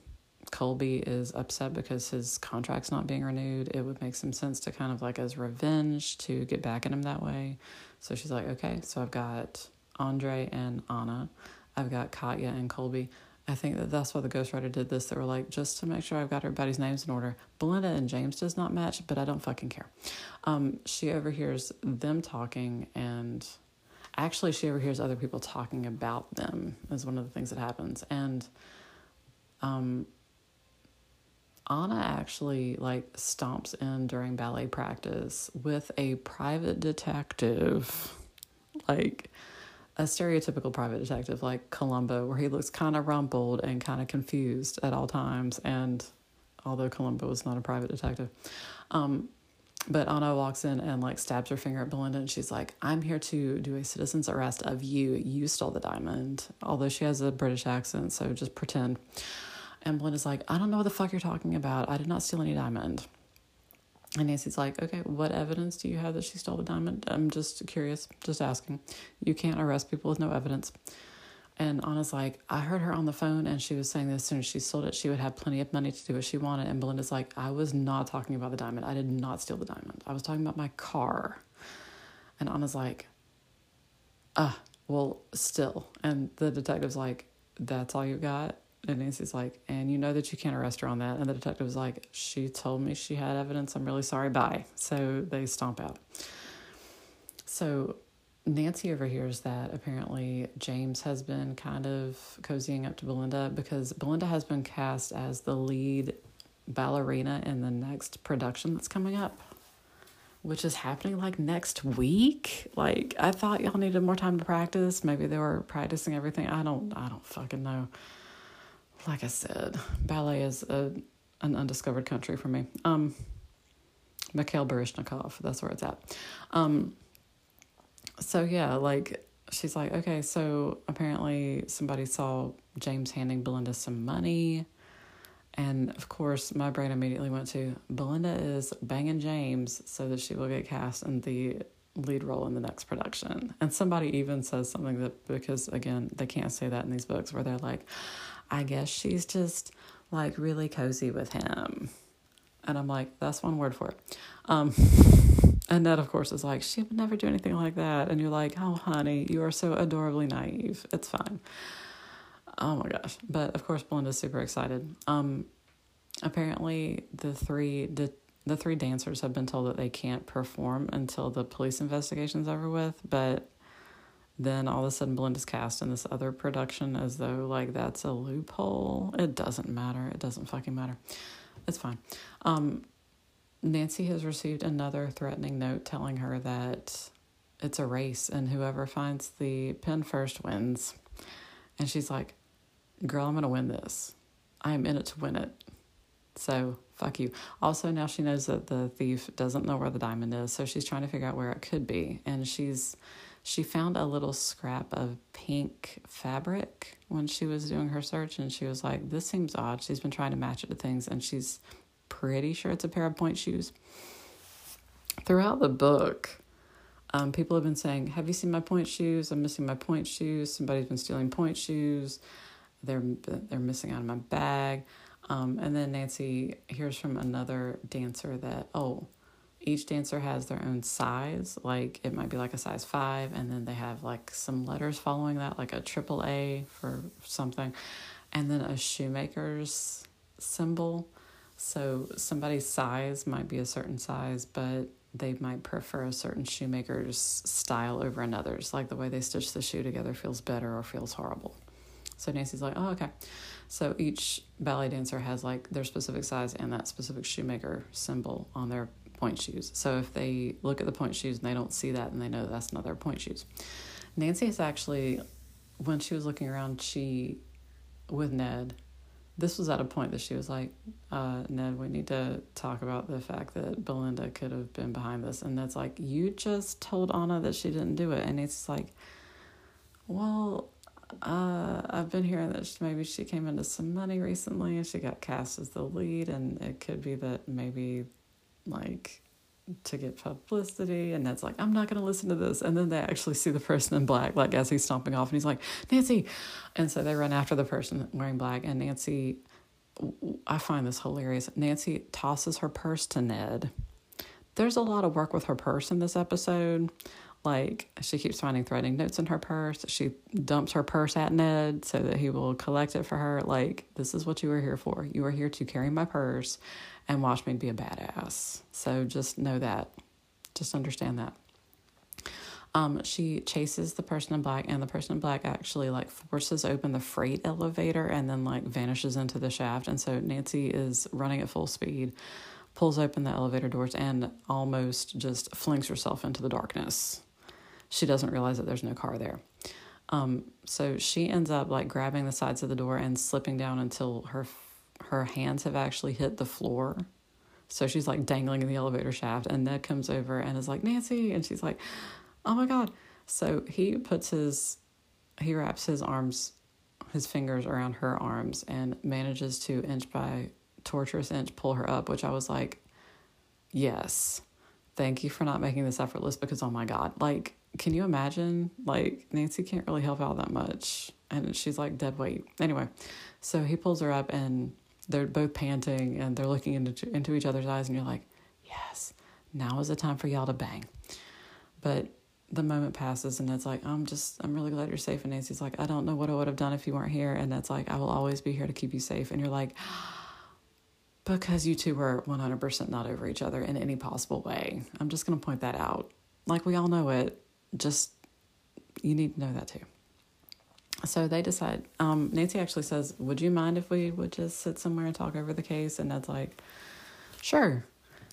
A: Colby is upset because his contract's not being renewed, it would make some sense to kind of like as revenge to get back at him that way. So she's like, okay, so I've got Andre and Anna, I've got Katya and Colby. I think that that's why the ghostwriter did this. They were like, just to make sure I've got everybody's names in order. Belinda and James does not match, but I don't fucking care. Um, she overhears them talking, and actually, she overhears other people talking about them, is one of the things that happens. And um, Anna actually like stomps in during ballet practice with a private detective. like a stereotypical private detective like Columbo, where he looks kind of rumpled and kind of confused at all times. And although Columbo is not a private detective, um, but Anna walks in and like stabs her finger at Belinda, and she's like, "I'm here to do a citizen's arrest of you. You stole the diamond." Although she has a British accent, so just pretend. And Belinda's like, "I don't know what the fuck you're talking about. I did not steal any diamond." And Nancy's like, okay, what evidence do you have that she stole the diamond? I'm just curious, just asking. You can't arrest people with no evidence. And Anna's like, I heard her on the phone and she was saying that as soon as she sold it, she would have plenty of money to do what she wanted. And Belinda's like, I was not talking about the diamond. I did not steal the diamond. I was talking about my car. And Anna's like, ah, well, still. And the detective's like, that's all you got? And Nancy's like, and you know that you can't arrest her on that. And the detective was like, she told me she had evidence. I'm really sorry. Bye. So they stomp out. So Nancy overhears that apparently James has been kind of cozying up to Belinda because Belinda has been cast as the lead ballerina in the next production that's coming up, which is happening like next week. Like I thought y'all needed more time to practice. Maybe they were practicing everything. I don't I don't fucking know like I said, ballet is a, an undiscovered country for me. Um, Mikhail Baryshnikov, that's where it's at. Um, so yeah, like she's like, okay, so apparently somebody saw James handing Belinda some money. And of course, my brain immediately went to Belinda is banging James so that she will get cast in the lead role in the next production. And somebody even says something that, because again, they can't say that in these books, where they're like, I guess she's just like really cozy with him. And I'm like, that's one word for it. Um, and Ned, of course, is like, she would never do anything like that. And you're like, oh, honey, you are so adorably naive. It's fine. Oh my gosh. But of course, Belinda's super excited. Um, apparently, the three the, the three dancers have been told that they can't perform until the police investigation's over with. But then all of a sudden Belinda's cast in this other production as though like that's a loophole. It doesn't matter. It doesn't fucking matter. It's fine. Um, Nancy has received another threatening note telling her that it's a race and whoever finds the pin first wins. And she's like, Girl, I'm going to win this. I am in it to win it. So fuck you. Also, now she knows that the thief doesn't know where the diamond is. So she's trying to figure out where it could be. And she's she found a little scrap of pink fabric when she was doing her search and she was like this seems odd. She's been trying to match it to things and she's pretty sure it's a pair of pointe shoes. Throughout the book um, people have been saying have you seen my pointe shoes? I'm missing my pointe shoes. Somebody's been stealing pointe shoes. They're they're missing out of my bag. Um, and then nancy hears from another dancer that oh each dancer has their own size. Like it might be like a size five and then they have like some letters following that like a triple a for something. And then a shoemaker's symbol. So somebody's size might be a certain size but they might prefer a certain shoemaker's style over another's. Like the way they stitch the shoe together feels better or feels horrible. So nancy's like oh okay. So each ballet dancer has like their specific size and that specific shoemaker symbol on their pointe shoes. So if they look at the pointe shoes and they don't see that and they know that's not their pointe shoes. Nancy is actually, when she was looking around, she, with Ned, this was at a point that she was like, uh, Ned, we need to talk about the fact that Belinda could have been behind this. And Ned's like, You just told Anna that she didn't do it. And it's like, Well, uh, I've been hearing that she, maybe she came into some money recently and she got cast as the lead. And it could be that maybe like to get publicity and Ned's like, I'm not gonna listen to this and then they actually see the person in black like as he's stomping off and he's like, Nancy and so they run after the person wearing black and Nancy I find this hilarious. Nancy tosses her purse to Ned. There's a lot of work with her purse in this episode. Like she keeps finding threatening notes in her purse. She dumps her purse at Ned so that he will collect it for her. Like, this is what you are here for. You are here to carry my purse and watch me be a badass. So just know that. Just understand that. Um, she chases the person in black, and the person in black actually like forces open the freight elevator and then like vanishes into the shaft. And so Nancy is running at full speed, pulls open the elevator doors, and almost just flings herself into the darkness. She doesn't realize that there's no car there. Um, so she ends up like grabbing the sides of the door and slipping down until her her hands have actually hit the floor. So she's like dangling in the elevator shaft, and Ned comes over and is like, Nancy, and she's like, oh my God. So he puts his, he wraps his arms, his fingers around her arms and manages to inch by torturous inch pull her up, which I was like, yes, thank you for not making this effortless because oh my God, like, can you imagine? Like, Nancy can't really help out that much. And she's like dead weight. Anyway, so he pulls her up and they're both panting and they're looking into into each other's eyes and you're like, "Yes, now is the time for y'all to bang." But the moment passes and it's like, "I'm just I'm really glad you're safe." And Nancy's like, "I don't know what I would have done if you weren't here." And that's like, "I will always be here to keep you safe." And you're like, because you two were 100% not over each other in any possible way. I'm just going to point that out. Like we all know it, just you need to know that too so they decide. Um, Nancy actually says, "Would you mind if we would just sit somewhere and talk over the case?" And Ned's like, "Sure,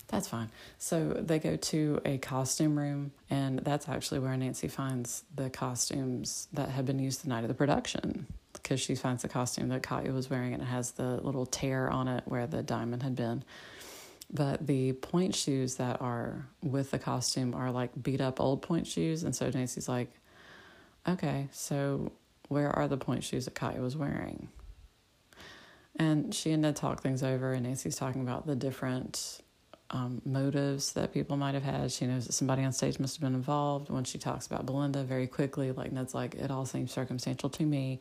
A: that's fine." So they go to a costume room, and that's actually where Nancy finds the costumes that had been used the night of the production. Because she finds the costume that Katya was wearing, and it has the little tear on it where the diamond had been. But the pointe shoes that are with the costume are like beat up old pointe shoes, and so Nancy's like, "Okay, so." where are the pointe shoes that Katya was wearing? And she and Ned talk things over, and Nancy's talking about the different um, motives that people might have had. She knows that somebody on stage must have been involved. When she talks about Belinda very quickly, like Ned's like, it all seems circumstantial to me.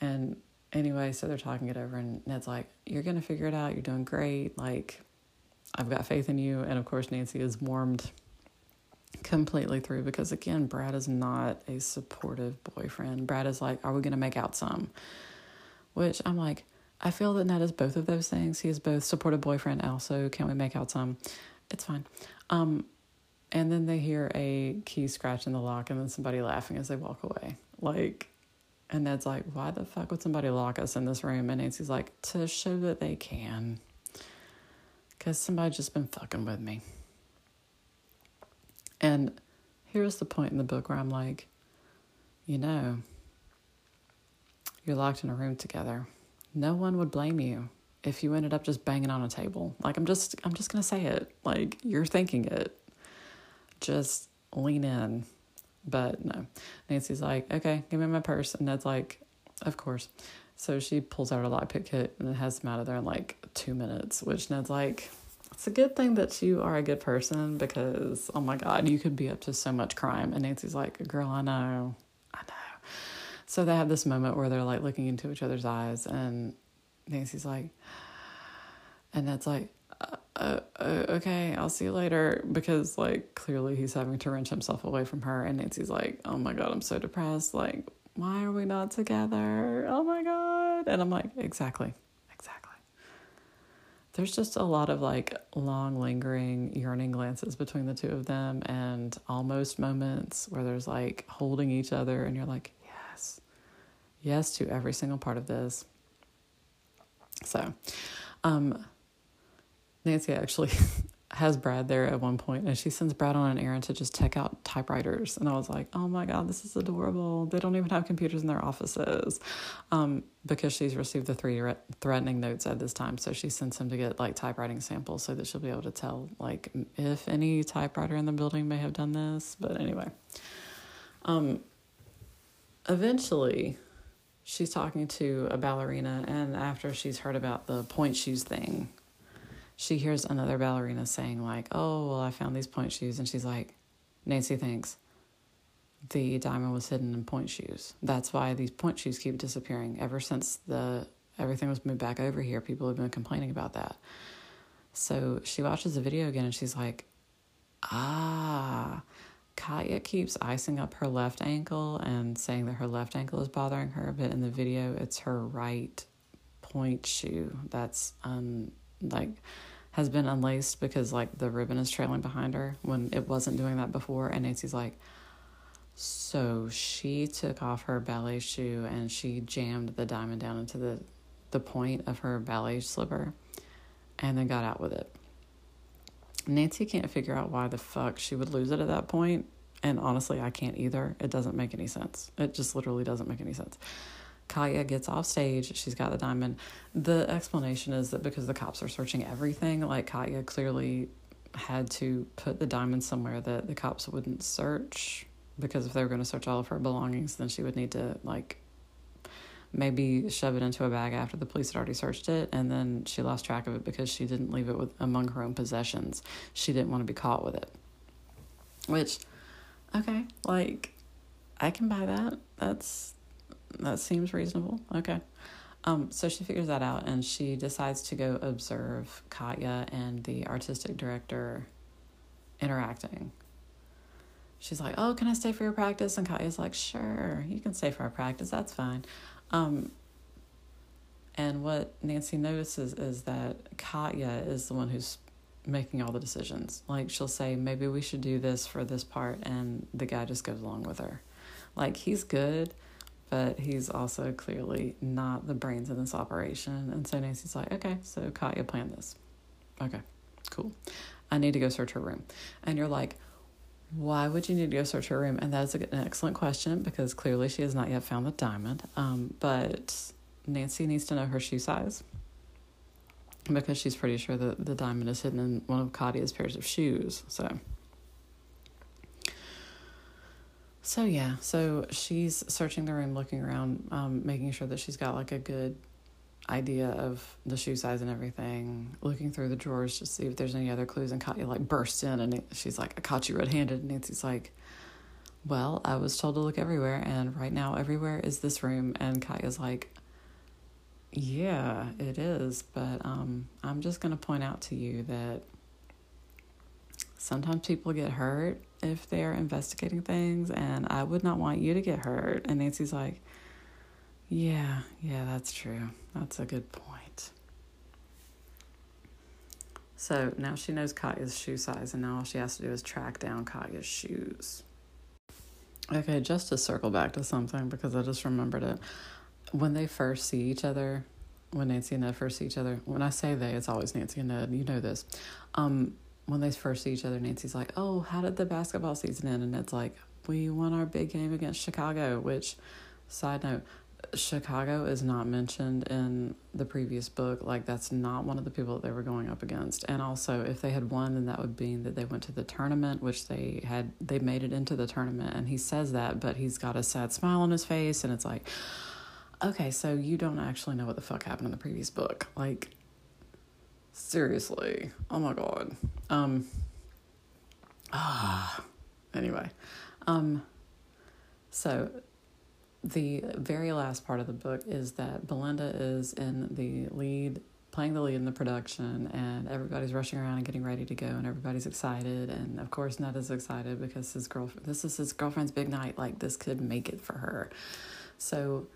A: And anyway, so they're talking it over, and Ned's like, You're going to figure it out. You're doing great. Like, I've got faith in you. And of course, Nancy is warmed completely through because again brad is not a supportive boyfriend. Brad is like are we going to make out some? Which i'm like i feel that ned is both of those things. He is both supportive boyfriend also can we make out some? It's fine. Um and then they hear a key scratch in the lock and then somebody laughing as they walk away. Like and ned's like why the fuck would somebody lock us in this room? And nancy's like to show that they can because somebody just been fucking with me and here's the point in the book where I'm like, you know, you're locked in a room together. No one would blame you if you ended up just banging on a table. Like I'm just I'm just going to say it. Like you're thinking it. Just lean in. But no. Nancy's like, "Okay, give me my purse." And Ned's like, "Of course." So she pulls out a lockpick kit and has them out of there in like 2 minutes, which Ned's like, it's a good thing that you are a good person because, oh my God, you could be up to so much crime. And Nancy's like, girl, I know. I know. So they have this moment where they're like looking into each other's eyes, and Nancy's like, and Ned's like, uh, uh, uh, okay, I'll see you later. Because, like, clearly he's having to wrench himself away from her. And Nancy's like, oh my God, I'm so depressed. Like, why are we not together? Oh my God. And I'm like, exactly exactly. there's just a lot of like long, lingering, yearning glances between the two of them and almost moments where there's like holding each other and you're like, yes, yes to every single part of this. So, um, Nancy actually has Brad there at one point, and she sends Brad on an errand to just check out typewriters. And I was like, oh my God, this is adorable. They don't even have computers in their offices um, because she's received the three threatening notes at this time. So she sends him to get like typewriting samples so that she'll be able to tell like if any typewriter in the building may have done this. But anyway, um, eventually she's talking to a ballerina, and after she's heard about the pointe shoes thing, she hears another ballerina saying like, "Oh, well, I found these pointe shoes," and she's like, "Nancy thinks the diamond was hidden in pointe shoes. That's why these pointe shoes keep disappearing. Ever since the everything was moved back over here, people have been complaining about that." So she watches the video again, and she's like, "Ah." Katya keeps icing up her left ankle and saying that her left ankle is bothering her, but in the video, it's her right pointe shoe that's um like has been unlaced because like the ribbon is trailing behind her when it wasn't doing that before. And Nancy's like, so she took off her ballet shoe and she jammed the diamond down into the the point of her ballet slipper and then got out with it. Nancy can't figure out why the fuck she would lose it at that. And honestly, I can't either. It doesn't make any sense. It just literally doesn't make any sense. Katya gets off stage. She's got the diamond. The explanation is that because the cops are searching everything, like Katya clearly had to put the diamond somewhere that the cops wouldn't search because if they were going to search all of her belongings, then she would need to like maybe shove it into a bag after the police had already searched it and then she lost track of it because she didn't leave it with among her own possessions. She didn't want to be caught with it. Which okay, like I can buy that. That's that seems reasonable. Okay. Um, so she figures that out and she decides to go observe Katya and the artistic director interacting. She's like, Oh, can I stay for your practice? And Katya's like, Sure, you can stay for our practice. That's fine. Um, and what Nancy notices is that Katya is the one who's making all the decisions. Like she'll say, maybe we should do this for this part, and the guy just goes along with her. Like he's good, but he's also clearly not the brains in this operation. And so Nancy's like, okay, so Katya planned this. Okay, cool. I need to go search her room. And you're like, why would you need to go search her room? And that's an excellent question because clearly she has not yet found the diamond. Um, but Nancy needs to know her shoe size because she's pretty sure that the diamond is hidden in one of Katya's pairs of shoes. So, so yeah, so she's searching the room, looking around, um, making sure that she's got like a good idea of the shoe size and everything, looking through the drawers to see if there's any other clues. And Katya like bursts in and she's like, I caught you red handed. And Nancy's like, Well, I was told to look everywhere, and right now everywhere is this room. And Katya's like, Yeah, it is, but um, I'm just going to point out to you that sometimes people get hurt if they're investigating things, and I would not want you to get hurt. And Nancy's like, yeah, yeah, that's true. That's a good point. So now she knows Katya's shoe size, and now all she has to do is track down Katya's shoes. Okay, just to circle back to something because I just remembered it. When they first see each other, when Nancy and Ned first see each other, when I say they, it's always Nancy and Ned. You know this. Um, when they first see each other, Nancy's like, "Oh, how did the basketball season end?" And Ned's like, "We won our big game against Chicago." Which, side note, Chicago is not mentioned in the previous book. Like that's not one of the people that they were going up against. And also, if they had won, then that would mean that they went to the tournament, which they had. They made it into the tournament, and he says that, but he's got a sad smile on his face, and it's like, okay, so you don't actually know what the fuck happened in the previous book. Like, seriously, oh my god. Um. Ah. Anyway, um. So the very last part of the book is that Belinda is in the lead, playing the lead in the production, and everybody's rushing around and getting ready to go, and everybody's excited, and of course Ned is excited because his girl, this is his girlfriend's big night. Like this could make it for her. So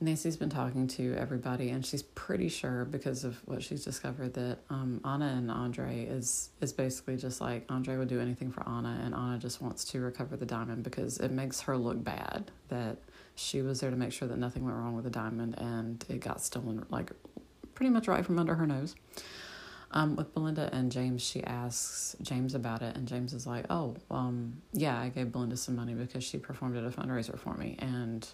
A: Nancy's been talking to everybody, and she's pretty sure because of what she's discovered that um, Anna and Andre is is basically just like Andre would do anything for Anna, and Anna just wants to recover the diamond because it makes her look bad that she was there to make sure that nothing went wrong with the diamond and it got stolen like pretty much right from under her nose. Um, with Belinda and James, she asks James about it, and James is like, "Oh, um, yeah, I gave Belinda some money because she performed at a fundraiser for me, and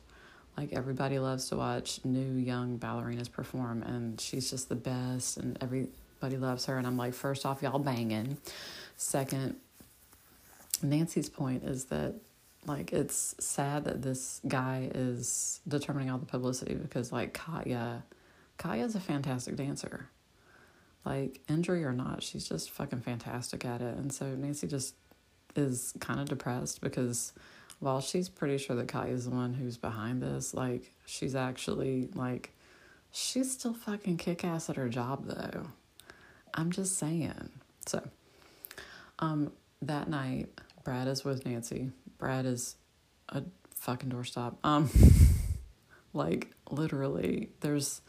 A: like everybody loves to watch new young ballerinas perform, and she's just the best, and everybody loves her." And I'm like, first off, y'all banging. Second, Nancy's point is that like it's sad that this guy is determining all the publicity because like Katya Katya's a fantastic dancer. Like injury or not, she's just fucking fantastic at it. And so Nancy just is kind of depressed because while she's pretty sure that Kai is the one who's behind this, like she's actually like she's still fucking kick ass at her job though. I'm just saying. So um that night Brad is with Nancy Brad is a fucking doorstop. Um, like literally, there's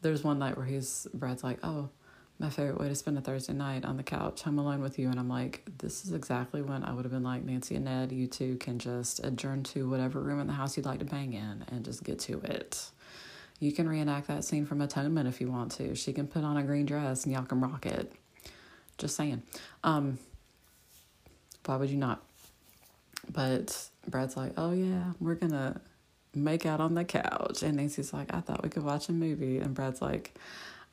A: there's one night where he's Brad's like, oh, my favorite way to spend a Thursday night on the couch, home alone with you, and I'm like, this is exactly when I would have been like, Nancy and Ned, you two can just adjourn to whatever room in the house you'd like to bang in and just get to it. You can reenact that scene from Atonement if you want to. She can put on a green dress and y'all can rock it. Just saying. Um, why would you not? But Brad's like, oh yeah, we're gonna make out on the couch. And Nancy's like, I thought we could watch a movie. And Brad's like,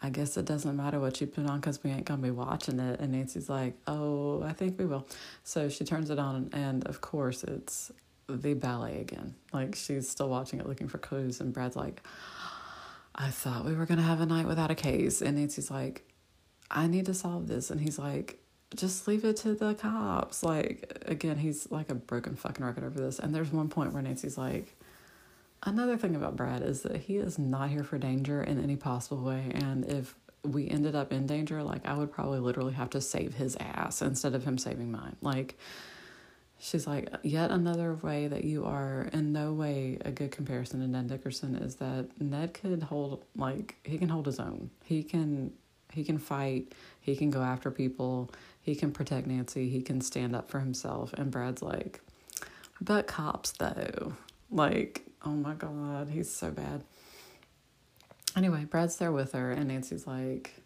A: I guess it doesn't matter what you put on because we ain't gonna be watching it. And Nancy's like, oh, I think we will. So she turns it on, and of course, it's the ballet again. Like she's still watching it, looking for clues. And Brad's like, I thought we were gonna have a night without a case. And Nancy's like, I need to solve this. And he's like, just leave it to the cops. Like, again, he's like a broken fucking record over this. And there's one point where Nancy's like, another thing about Brad is that he is not here for danger in any possible way. And if we ended up in danger, like, I would probably literally have to save his ass instead of him saving mine. Like, she's like, yet another way that you are in no way a good comparison to Ned Nickerson is that Ned could hold, like, he can hold his own. He can. He can fight. He can go after people he can protect Nancy, he can stand up for himself. And Brad's like, but cops though. Like, oh my God, he's so bad. Anyway, Brad's there with her, and Nancy's like,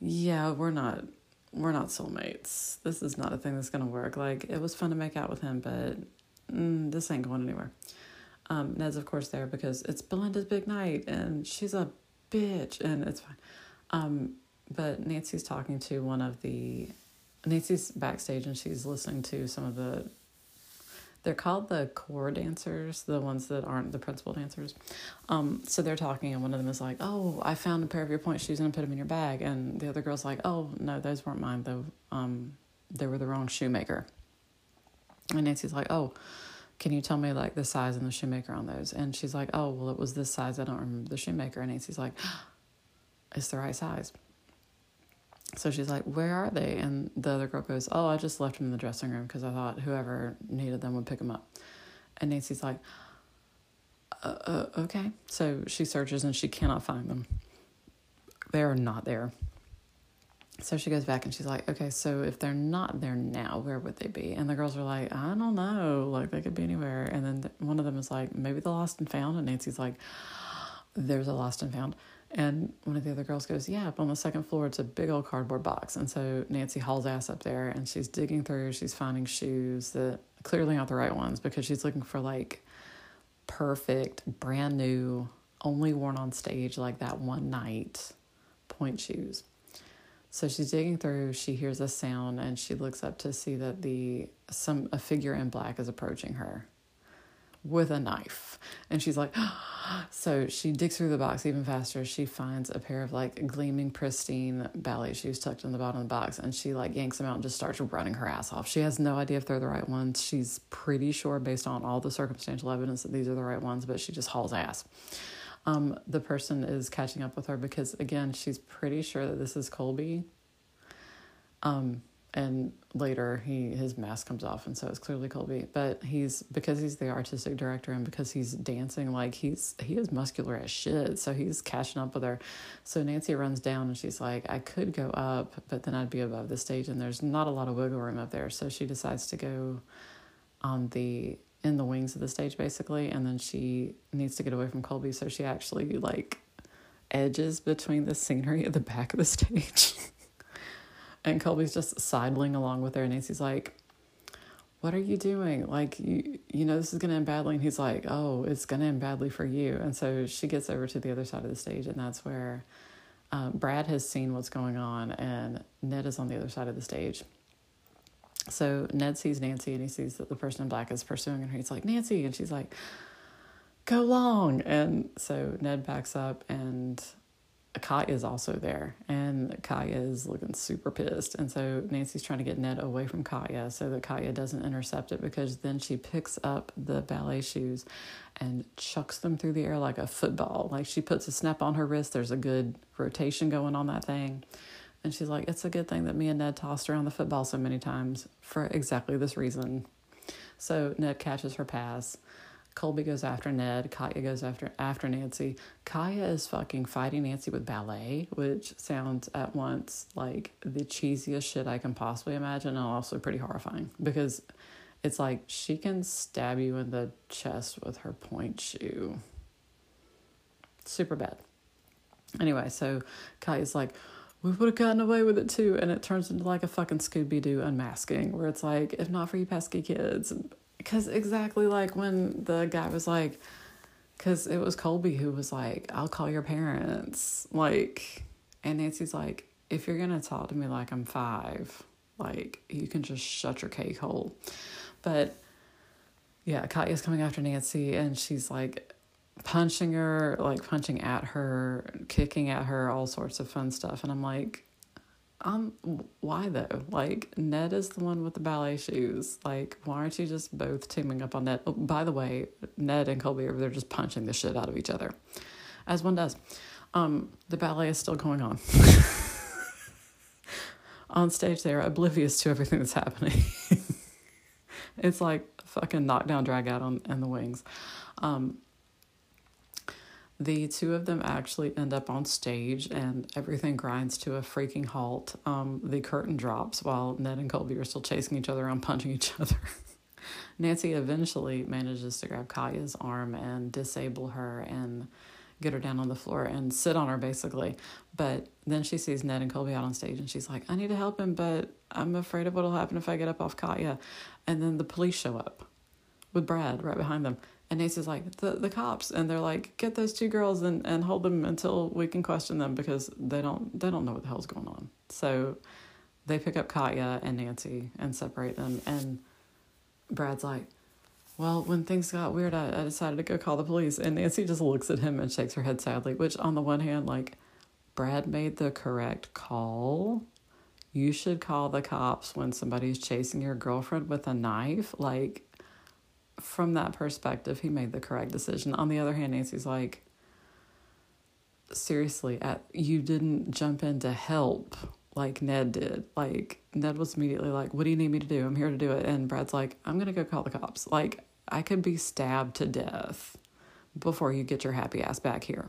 A: yeah, we're not. We're not soulmates. This is not a thing that's gonna work. Like it was fun to make out with him, but mm, this ain't going anywhere. Um, Ned's of course there because it's Belinda's big night, and she's a bitch, and it's fine. Um, but Nancy's talking to one of the Nancy's backstage and she's listening to some of the they're called the corps dancers, the ones that aren't the principal dancers. Um, so they're talking, and one of them is like, "Oh, I found a pair of your pointe shoes and I put them in your bag." And the other girl's like, "Oh, no, those weren't mine. Though, um, they were the wrong shoemaker." And Nancy's like, "Oh, can you tell me like the size and the shoemaker on those?" And she's like, "Oh, well, it was this size. I don't remember the shoemaker." And Nancy's like, "It's the right size." So she's like, Where are they? And the other girl goes, Oh, I just left them in the dressing room because I thought whoever needed them would pick them up. And Nancy's like, uh, uh, Okay. So she searches and she cannot find them. They are not there. So she goes back and she's like, Okay, so if they're not there now, where would they be? And the girls are like, I don't know. Like, they could be anywhere. And then one of them is like, Maybe the lost and found. And Nancy's like, There's a lost and found. And one of the other girls goes, Yeah, up on the second floor, it's a big old cardboard box. And so Nancy hauls ass up there and she's digging through, she's finding shoes that clearly aren't the right ones because she's looking for like perfect, brand new, only worn on stage like that one night pointe shoes. So she's digging through, she hears a sound and she looks up to see that the some a figure in black is approaching her with a knife. And she's like, so she digs through the box even faster. She finds a pair of like gleaming, pristine ballet shoes tucked in the bottom of the box. And she like yanks them out and just starts running her ass off. She has no idea if they're the right ones. She's pretty sure, based on all the circumstantial evidence, that these are the right ones, but she just hauls ass. Um, the person is catching up with her because, again, she's pretty sure that this is Colby. Um, and later he his mask comes off and so it's clearly colby. But he's because he's the artistic director and because he's dancing like he's he is muscular as shit so he's catching up with her. So nancy runs down and she's like i could go up but then i'd be above the stage and there's not a lot of wiggle room up there. So she decides to go on the in the wings of the stage basically and then she needs to get away from colby so she actually like edges between the scenery at the back of the stage And Colby's just sidling along with her, and Nancy's like, what are you doing? Like, you, you know, this is going to end badly. And he's like, oh, it's going to end badly for you. And so she gets over to the other side of the stage, and that's where um, Brad has seen what's going on, and Ned is on the other side of the stage. So Ned sees Nancy, and he sees that the person in black is pursuing her. He's like, Nancy. And she's like, go long. And so Ned backs up, and Katya is also there, and Katya is looking super pissed. And so Nancy's trying to get Ned away from Katya so that Katya doesn't intercept it because then she picks up the ballet shoes and chucks them through the air like a football. Like she puts a snap on her wrist, there's a good rotation going on that thing. And she's like, It's a good thing that me and Ned tossed around the football so many times for exactly this reason. So Ned catches her pass. Colby goes after Ned. Katya goes after after Nancy. Katya is fucking fighting Nancy with ballet, which sounds at once like the cheesiest shit I can possibly imagine, and also pretty horrifying because it's like she can stab you in the chest with her pointe shoe. Super bad. Anyway, so Katya's like, we would have gotten away with it too. And it turns into like a fucking Scooby Doo unmasking where it's like, if not for you pesky kids, Because exactly like when the guy was like, because it was Colby who was like, I'll call your parents. Like, and Nancy's like, if you're going to talk to me like I'm five, like, you can just shut your cake hole. But yeah, Katya's coming after Nancy and she's like punching her, like punching at her, kicking at her, all sorts of fun stuff. And I'm like, um, why though? Like Ned is the one with the ballet shoes. Like, why aren't you just both teaming up on Ned? Oh, by the way, Ned and Colby are they're just punching the shit out of each other, as one does. Um, the ballet is still going on. on stage, they are oblivious to everything that's happening. it's like fucking knockdown, drag out on in the wings. Um, the two of them actually end up on stage and everything grinds to a freaking halt. Um, the curtain drops while Ned and Colby are still chasing each other around, punching each other. Nancy eventually manages to grab Katya's arm and disable her and get her down on the floor and sit on her basically. But then she sees Ned and Colby out on stage and she's like, I need to help him, but I'm afraid of what'll happen if I get up off Katya. And then the police show up with Brad right behind them. And Nancy's like, the, the cops. And they're like, get those two girls and, and hold them until we can question them because they don't they don't know what the hell's going on. So they pick up Katya and Nancy and separate them. And Brad's like, well, when things got weird, I, I decided to go call the police. And Nancy just looks at him and shakes her head sadly, which on the one hand, like, Brad made the correct call. You should call the cops when somebody's chasing your girlfriend with a knife. Like, from that perspective, he made the correct decision. On the other hand, Nancy's like, seriously, at you didn't jump in to help like Ned did. Like Ned was immediately like, "What do you need me to do? I'm here to do it." And Brad's like, "I'm gonna go call the cops. Like I could be stabbed to death before you get your happy ass back here."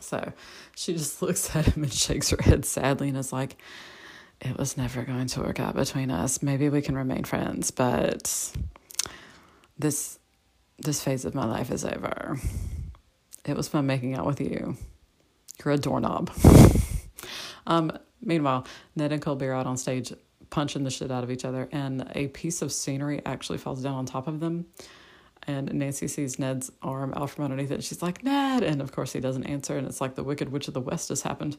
A: So she just looks at him and shakes her head sadly and is like, "It was never going to work out between us. Maybe we can remain friends, but." This this phase of my life is over. It was fun making out with you. You're a doorknob. um, meanwhile, Ned and Colby are out on stage punching the shit out of each other, and a piece of scenery actually falls down on top of them and Nancy sees Ned's arm out from underneath it. She's like, Ned! And of course, he doesn't answer. And it's like the Wicked Witch of the West has happened.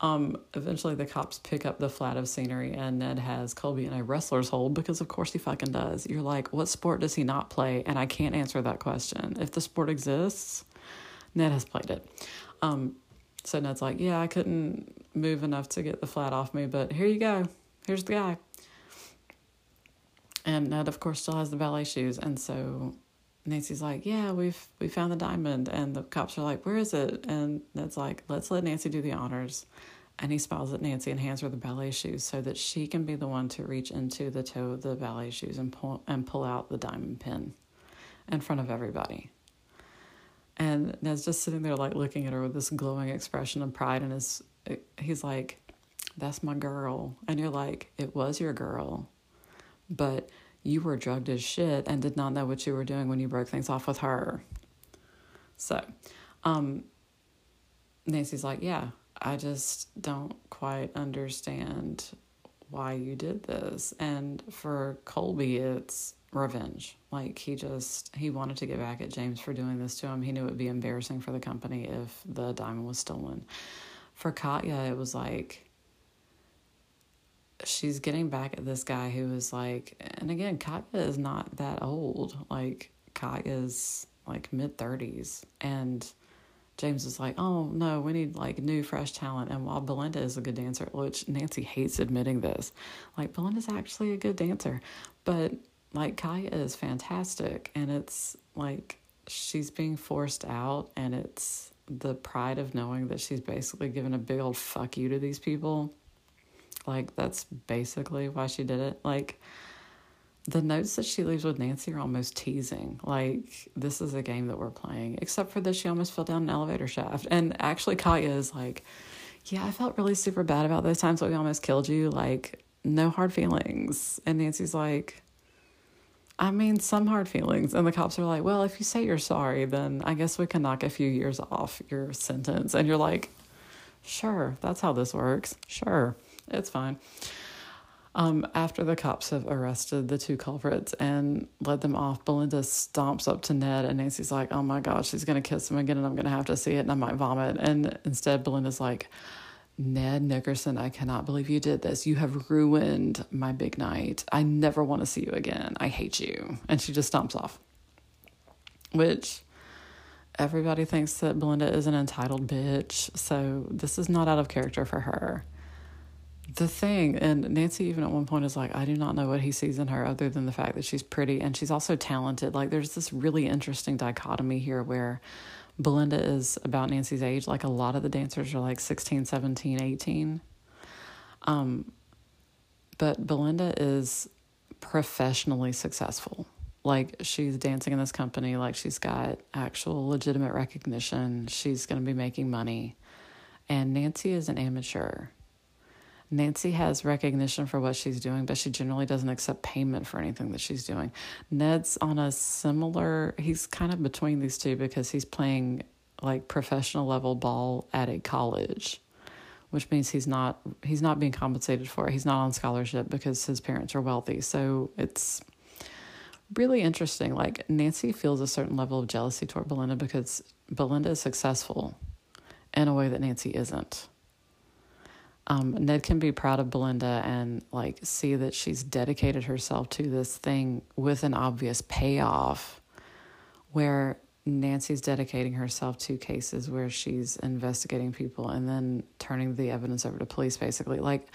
A: Um, eventually, the cops pick up the flat of scenery, and Ned has Colby in a wrestler's hold because, of course, he fucking does. You're like, what sport does he not play? And I can't answer that question. If the sport exists, Ned has played it. Um, so Ned's like, yeah, I couldn't move enough to get the flat off me, but here you go. Here's the guy. And Ned, of course, still has the ballet shoes. And so Nancy's like, "Yeah, we've we found the diamond," and the cops are like, "Where is it?" And Ned's like, "Let's let Nancy do the honors." And he smiles at Nancy and hands her the ballet shoes so that she can be the one to reach into the toe of the ballet shoes and pull and pull out the diamond pin in front of everybody. And Ned's just sitting there like looking at her with this glowing expression of pride and his he's like, That's my girl. And you're like, It was your girl. But you were drugged as shit and did not know what you were doing when you broke things off with her. So, um, Nancy's like, yeah, I just don't quite understand why you did this. And for Colby, it's revenge. Like he just he wanted to get back at James for doing this to him. He knew it would be embarrassing for the company if the diamond was stolen. For Katya, it was like she's getting back at this guy who is like, and again, Katya is not that old. Like, Katya is like mid 30s. And James is like, oh no, we need like new, fresh talent. And while Belinda is a good dancer, which Nancy hates admitting this, like, Belinda's actually a good dancer. But like, Katya is fantastic. And it's like, she's being forced out, and it's the pride of knowing that she's basically given a big old fuck you to these people like that's basically why she did it. Like the notes that she leaves with Nancy are almost teasing. Like this is a game that we're playing. Except for this, she almost fell down an elevator shaft. And actually, Katya is like, "Yeah, I felt really super bad about those times that we almost killed you. Like no hard feelings." And Nancy's like. I mean, some hard feelings. And the cops are like, well, if you say you're sorry, then I guess we can knock a few years off your sentence. And you're like, sure, that's how this works. Sure. It's fine. Um, after the cops have arrested the two culprits and led them off, Belinda stomps up to Ned, and Nancy's like, "Oh my God, she's gonna kiss him again, and I'm gonna have to see it, and I might vomit." And instead, Belinda's like, "Ned Nickerson, I cannot believe you did this. You have ruined my big night. I never want to see you again. I hate you." And she just stomps off. Which everybody thinks that Belinda is an entitled bitch, so this is not out of character for her the thing, and Nancy even at one point is like, I do not know what he sees in her other than the fact that she's pretty and she's also talented. Like, there's this really interesting dichotomy here where Belinda is about Nancy's age. Like, a lot of the dancers are like 16, 17, 18. Um, but Belinda is professionally successful. Like, she's dancing in this company, like, she's got actual legitimate recognition. She's going to be making money. And Nancy is an amateur Nancy has recognition for what she's doing, but she generally doesn't accept payment for anything that she's doing. Ned's on a similar, he's kind of between these two because he's playing like professional level ball at a college, which means he's not he's not being compensated for it. He's not on scholarship because his parents are wealthy. So it's really interesting. Like Nancy feels a certain level of jealousy toward Belinda because Belinda is successful in a way that Nancy isn't um, Ned can be proud of Belinda and like see that she's dedicated herself to this thing with an obvious payoff, where Nancy's dedicating herself to cases where she's investigating people and then turning the evidence over to police, basically. Like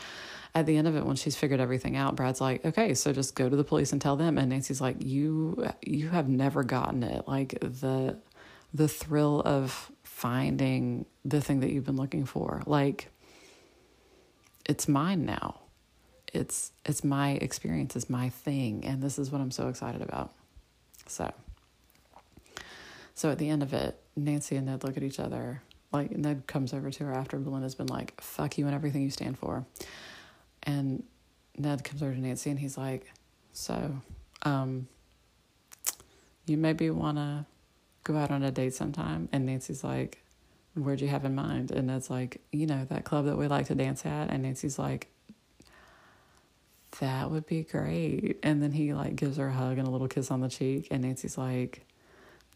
A: at the end of it, when she's figured everything out, Brad's like, "Okay, so just go to the police and tell them." And Nancy's like, "You, you have never gotten it. Like the, the thrill of finding the thing that you've been looking for, like." It's mine now. It's it's my experience, it's my thing, and this is what I'm so excited about. So so at the end of it, Nancy and Ned look at each other. Like Ned comes over to her after Belinda's been like, fuck you and everything you stand for. And Ned comes over to Nancy and he's like, So, um, you maybe wanna go out on a date sometime? And Nancy's like, where'd you have in mind? And it's like, you know, that club that we like to dance at. And Nancy's like, that would be great. And then he like gives her a hug and a little kiss on the cheek. And Nancy's like,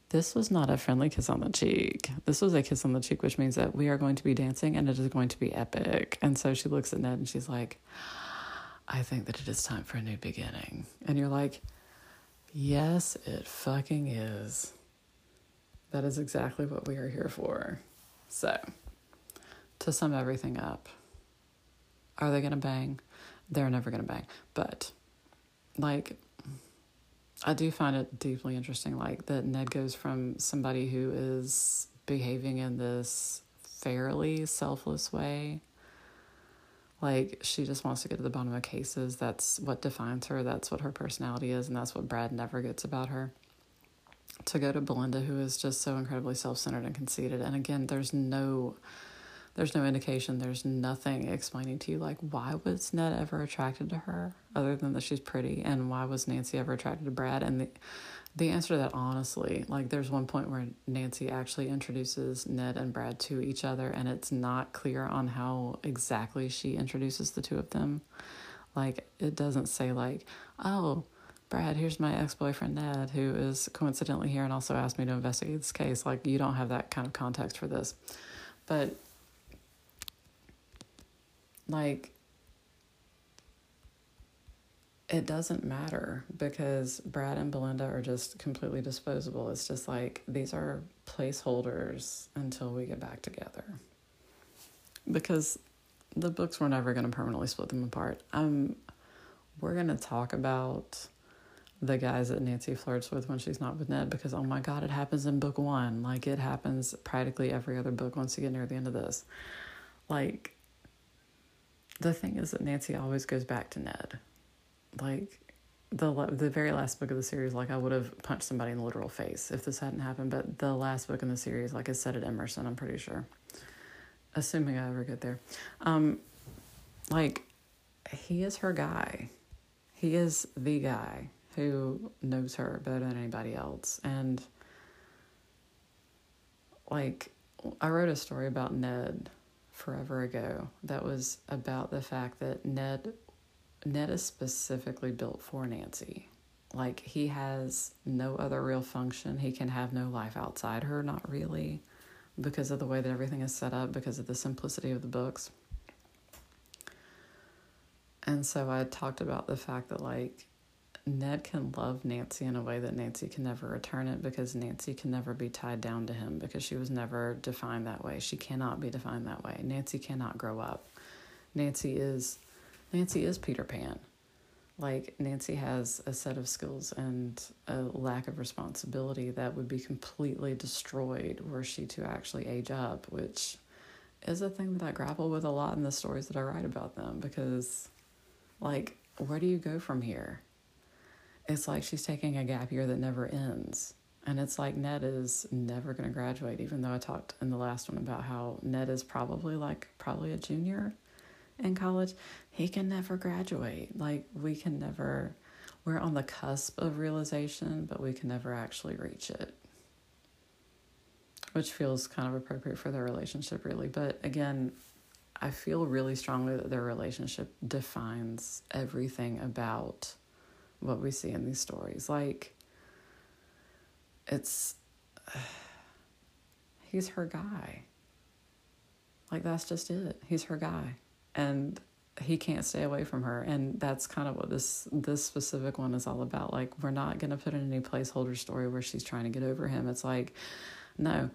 A: this was not a friendly kiss on the cheek. This was a kiss on the cheek, which means that we are going to be dancing and it is going to be epic. And so she looks at Ned and she's like, I think that it is time for a new beginning. And you're like, yes, it fucking is. That is exactly what we are here for. So, to sum everything up, are they going to bang? They're never going to bang. But, like, I do find it deeply interesting, like, that Ned goes from somebody who is behaving in this fairly selfless way. Like, she just wants to get to the bottom of cases. That's what defines her. That's what her personality is. And that's what Brad never gets about her to go to Belinda, who is just so incredibly self centered and conceited. And again, there's no there's no indication, there's nothing explaining to you like why was Ned ever attracted to her other than that she's pretty and why was Nancy ever attracted to Brad? And the the answer to that honestly, like there's one point where Nancy actually introduces Ned and Brad to each other and it's not clear on how exactly she introduces the two of them. Like it doesn't say like, oh, Brad, here's my ex boyfriend Ned, who is coincidentally here and also asked me to investigate this case. Like, you don't have that kind of context for this. But, like, it doesn't matter because Brad and Belinda are just completely disposable. It's just like these are placeholders until we get back together. Because the books were never going to permanently split them apart. Um, we're going to talk about the guys that Nancy flirts with when she's not with Ned because oh my god, it happens in book one. Like it happens practically every other book once you get near the end of this. Like the thing is that Nancy always goes back to Ned. Like the the very last book of the series, like I would have punched somebody in the literal face if this hadn't happened. But the last book in the series, like is set at Emerson, I'm pretty sure. Assuming I ever get there, um, like he is her guy. He is the guy who knows her better than anybody else. And like, I wrote a story about Ned forever ago that was about the fact that Ned Ned is specifically built for Nancy. Like he has no other real function. He can have no life outside her, not really, because of the way that everything is set up, because of the simplicity of the books. And so I talked about the fact that like Ned can love Nancy in a way that Nancy can never return it because Nancy can never be tied down to him because she was never defined that way. She cannot be defined that way. Nancy cannot grow up. Nancy is Nancy is Peter Pan. Like Nancy has a set of skills and a lack of responsibility that would be completely destroyed were she to actually age up, which is a thing that I grapple with a lot in the stories that I write about them because like where do you go from here? It's like she's taking a gap year that never ends. And it's like Ned is never going to graduate, even though I talked in the last one about how Ned is probably like probably a junior in college. He can never graduate. Like, we can never, we're on the cusp of realization, but we can never actually reach it. Which feels kind of appropriate for their relationship, really. But again, I feel really strongly that their relationship defines everything about what we see in these stories. Like, it's, he's her guy. Like, that's just it. He's her guy. And he can't stay away from her and that's kind of what this this specific one is all about like we're not going to put in any placeholder story where she's trying to get over him it's like no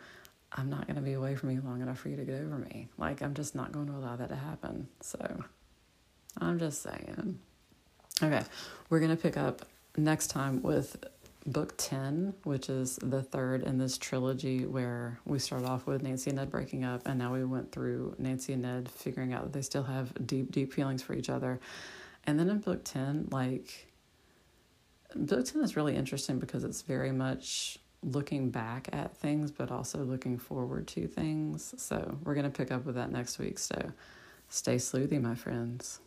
A: i'm not going to be away from you long enough for you to get over me like i'm just not going to allow that to happen so i'm just saying Okay, we're going to pick up next time with book 10, which is the third in this trilogy where we start off with Nancy and Ned breaking up, and now we went through Nancy and Ned figuring out that they still have deep, deep feelings for each other. And then in book 10, like, book 10 is really interesting because it's very much looking back at things, but also looking forward to things. So we're going to pick up with that next week. So stay sleuthy, my friends.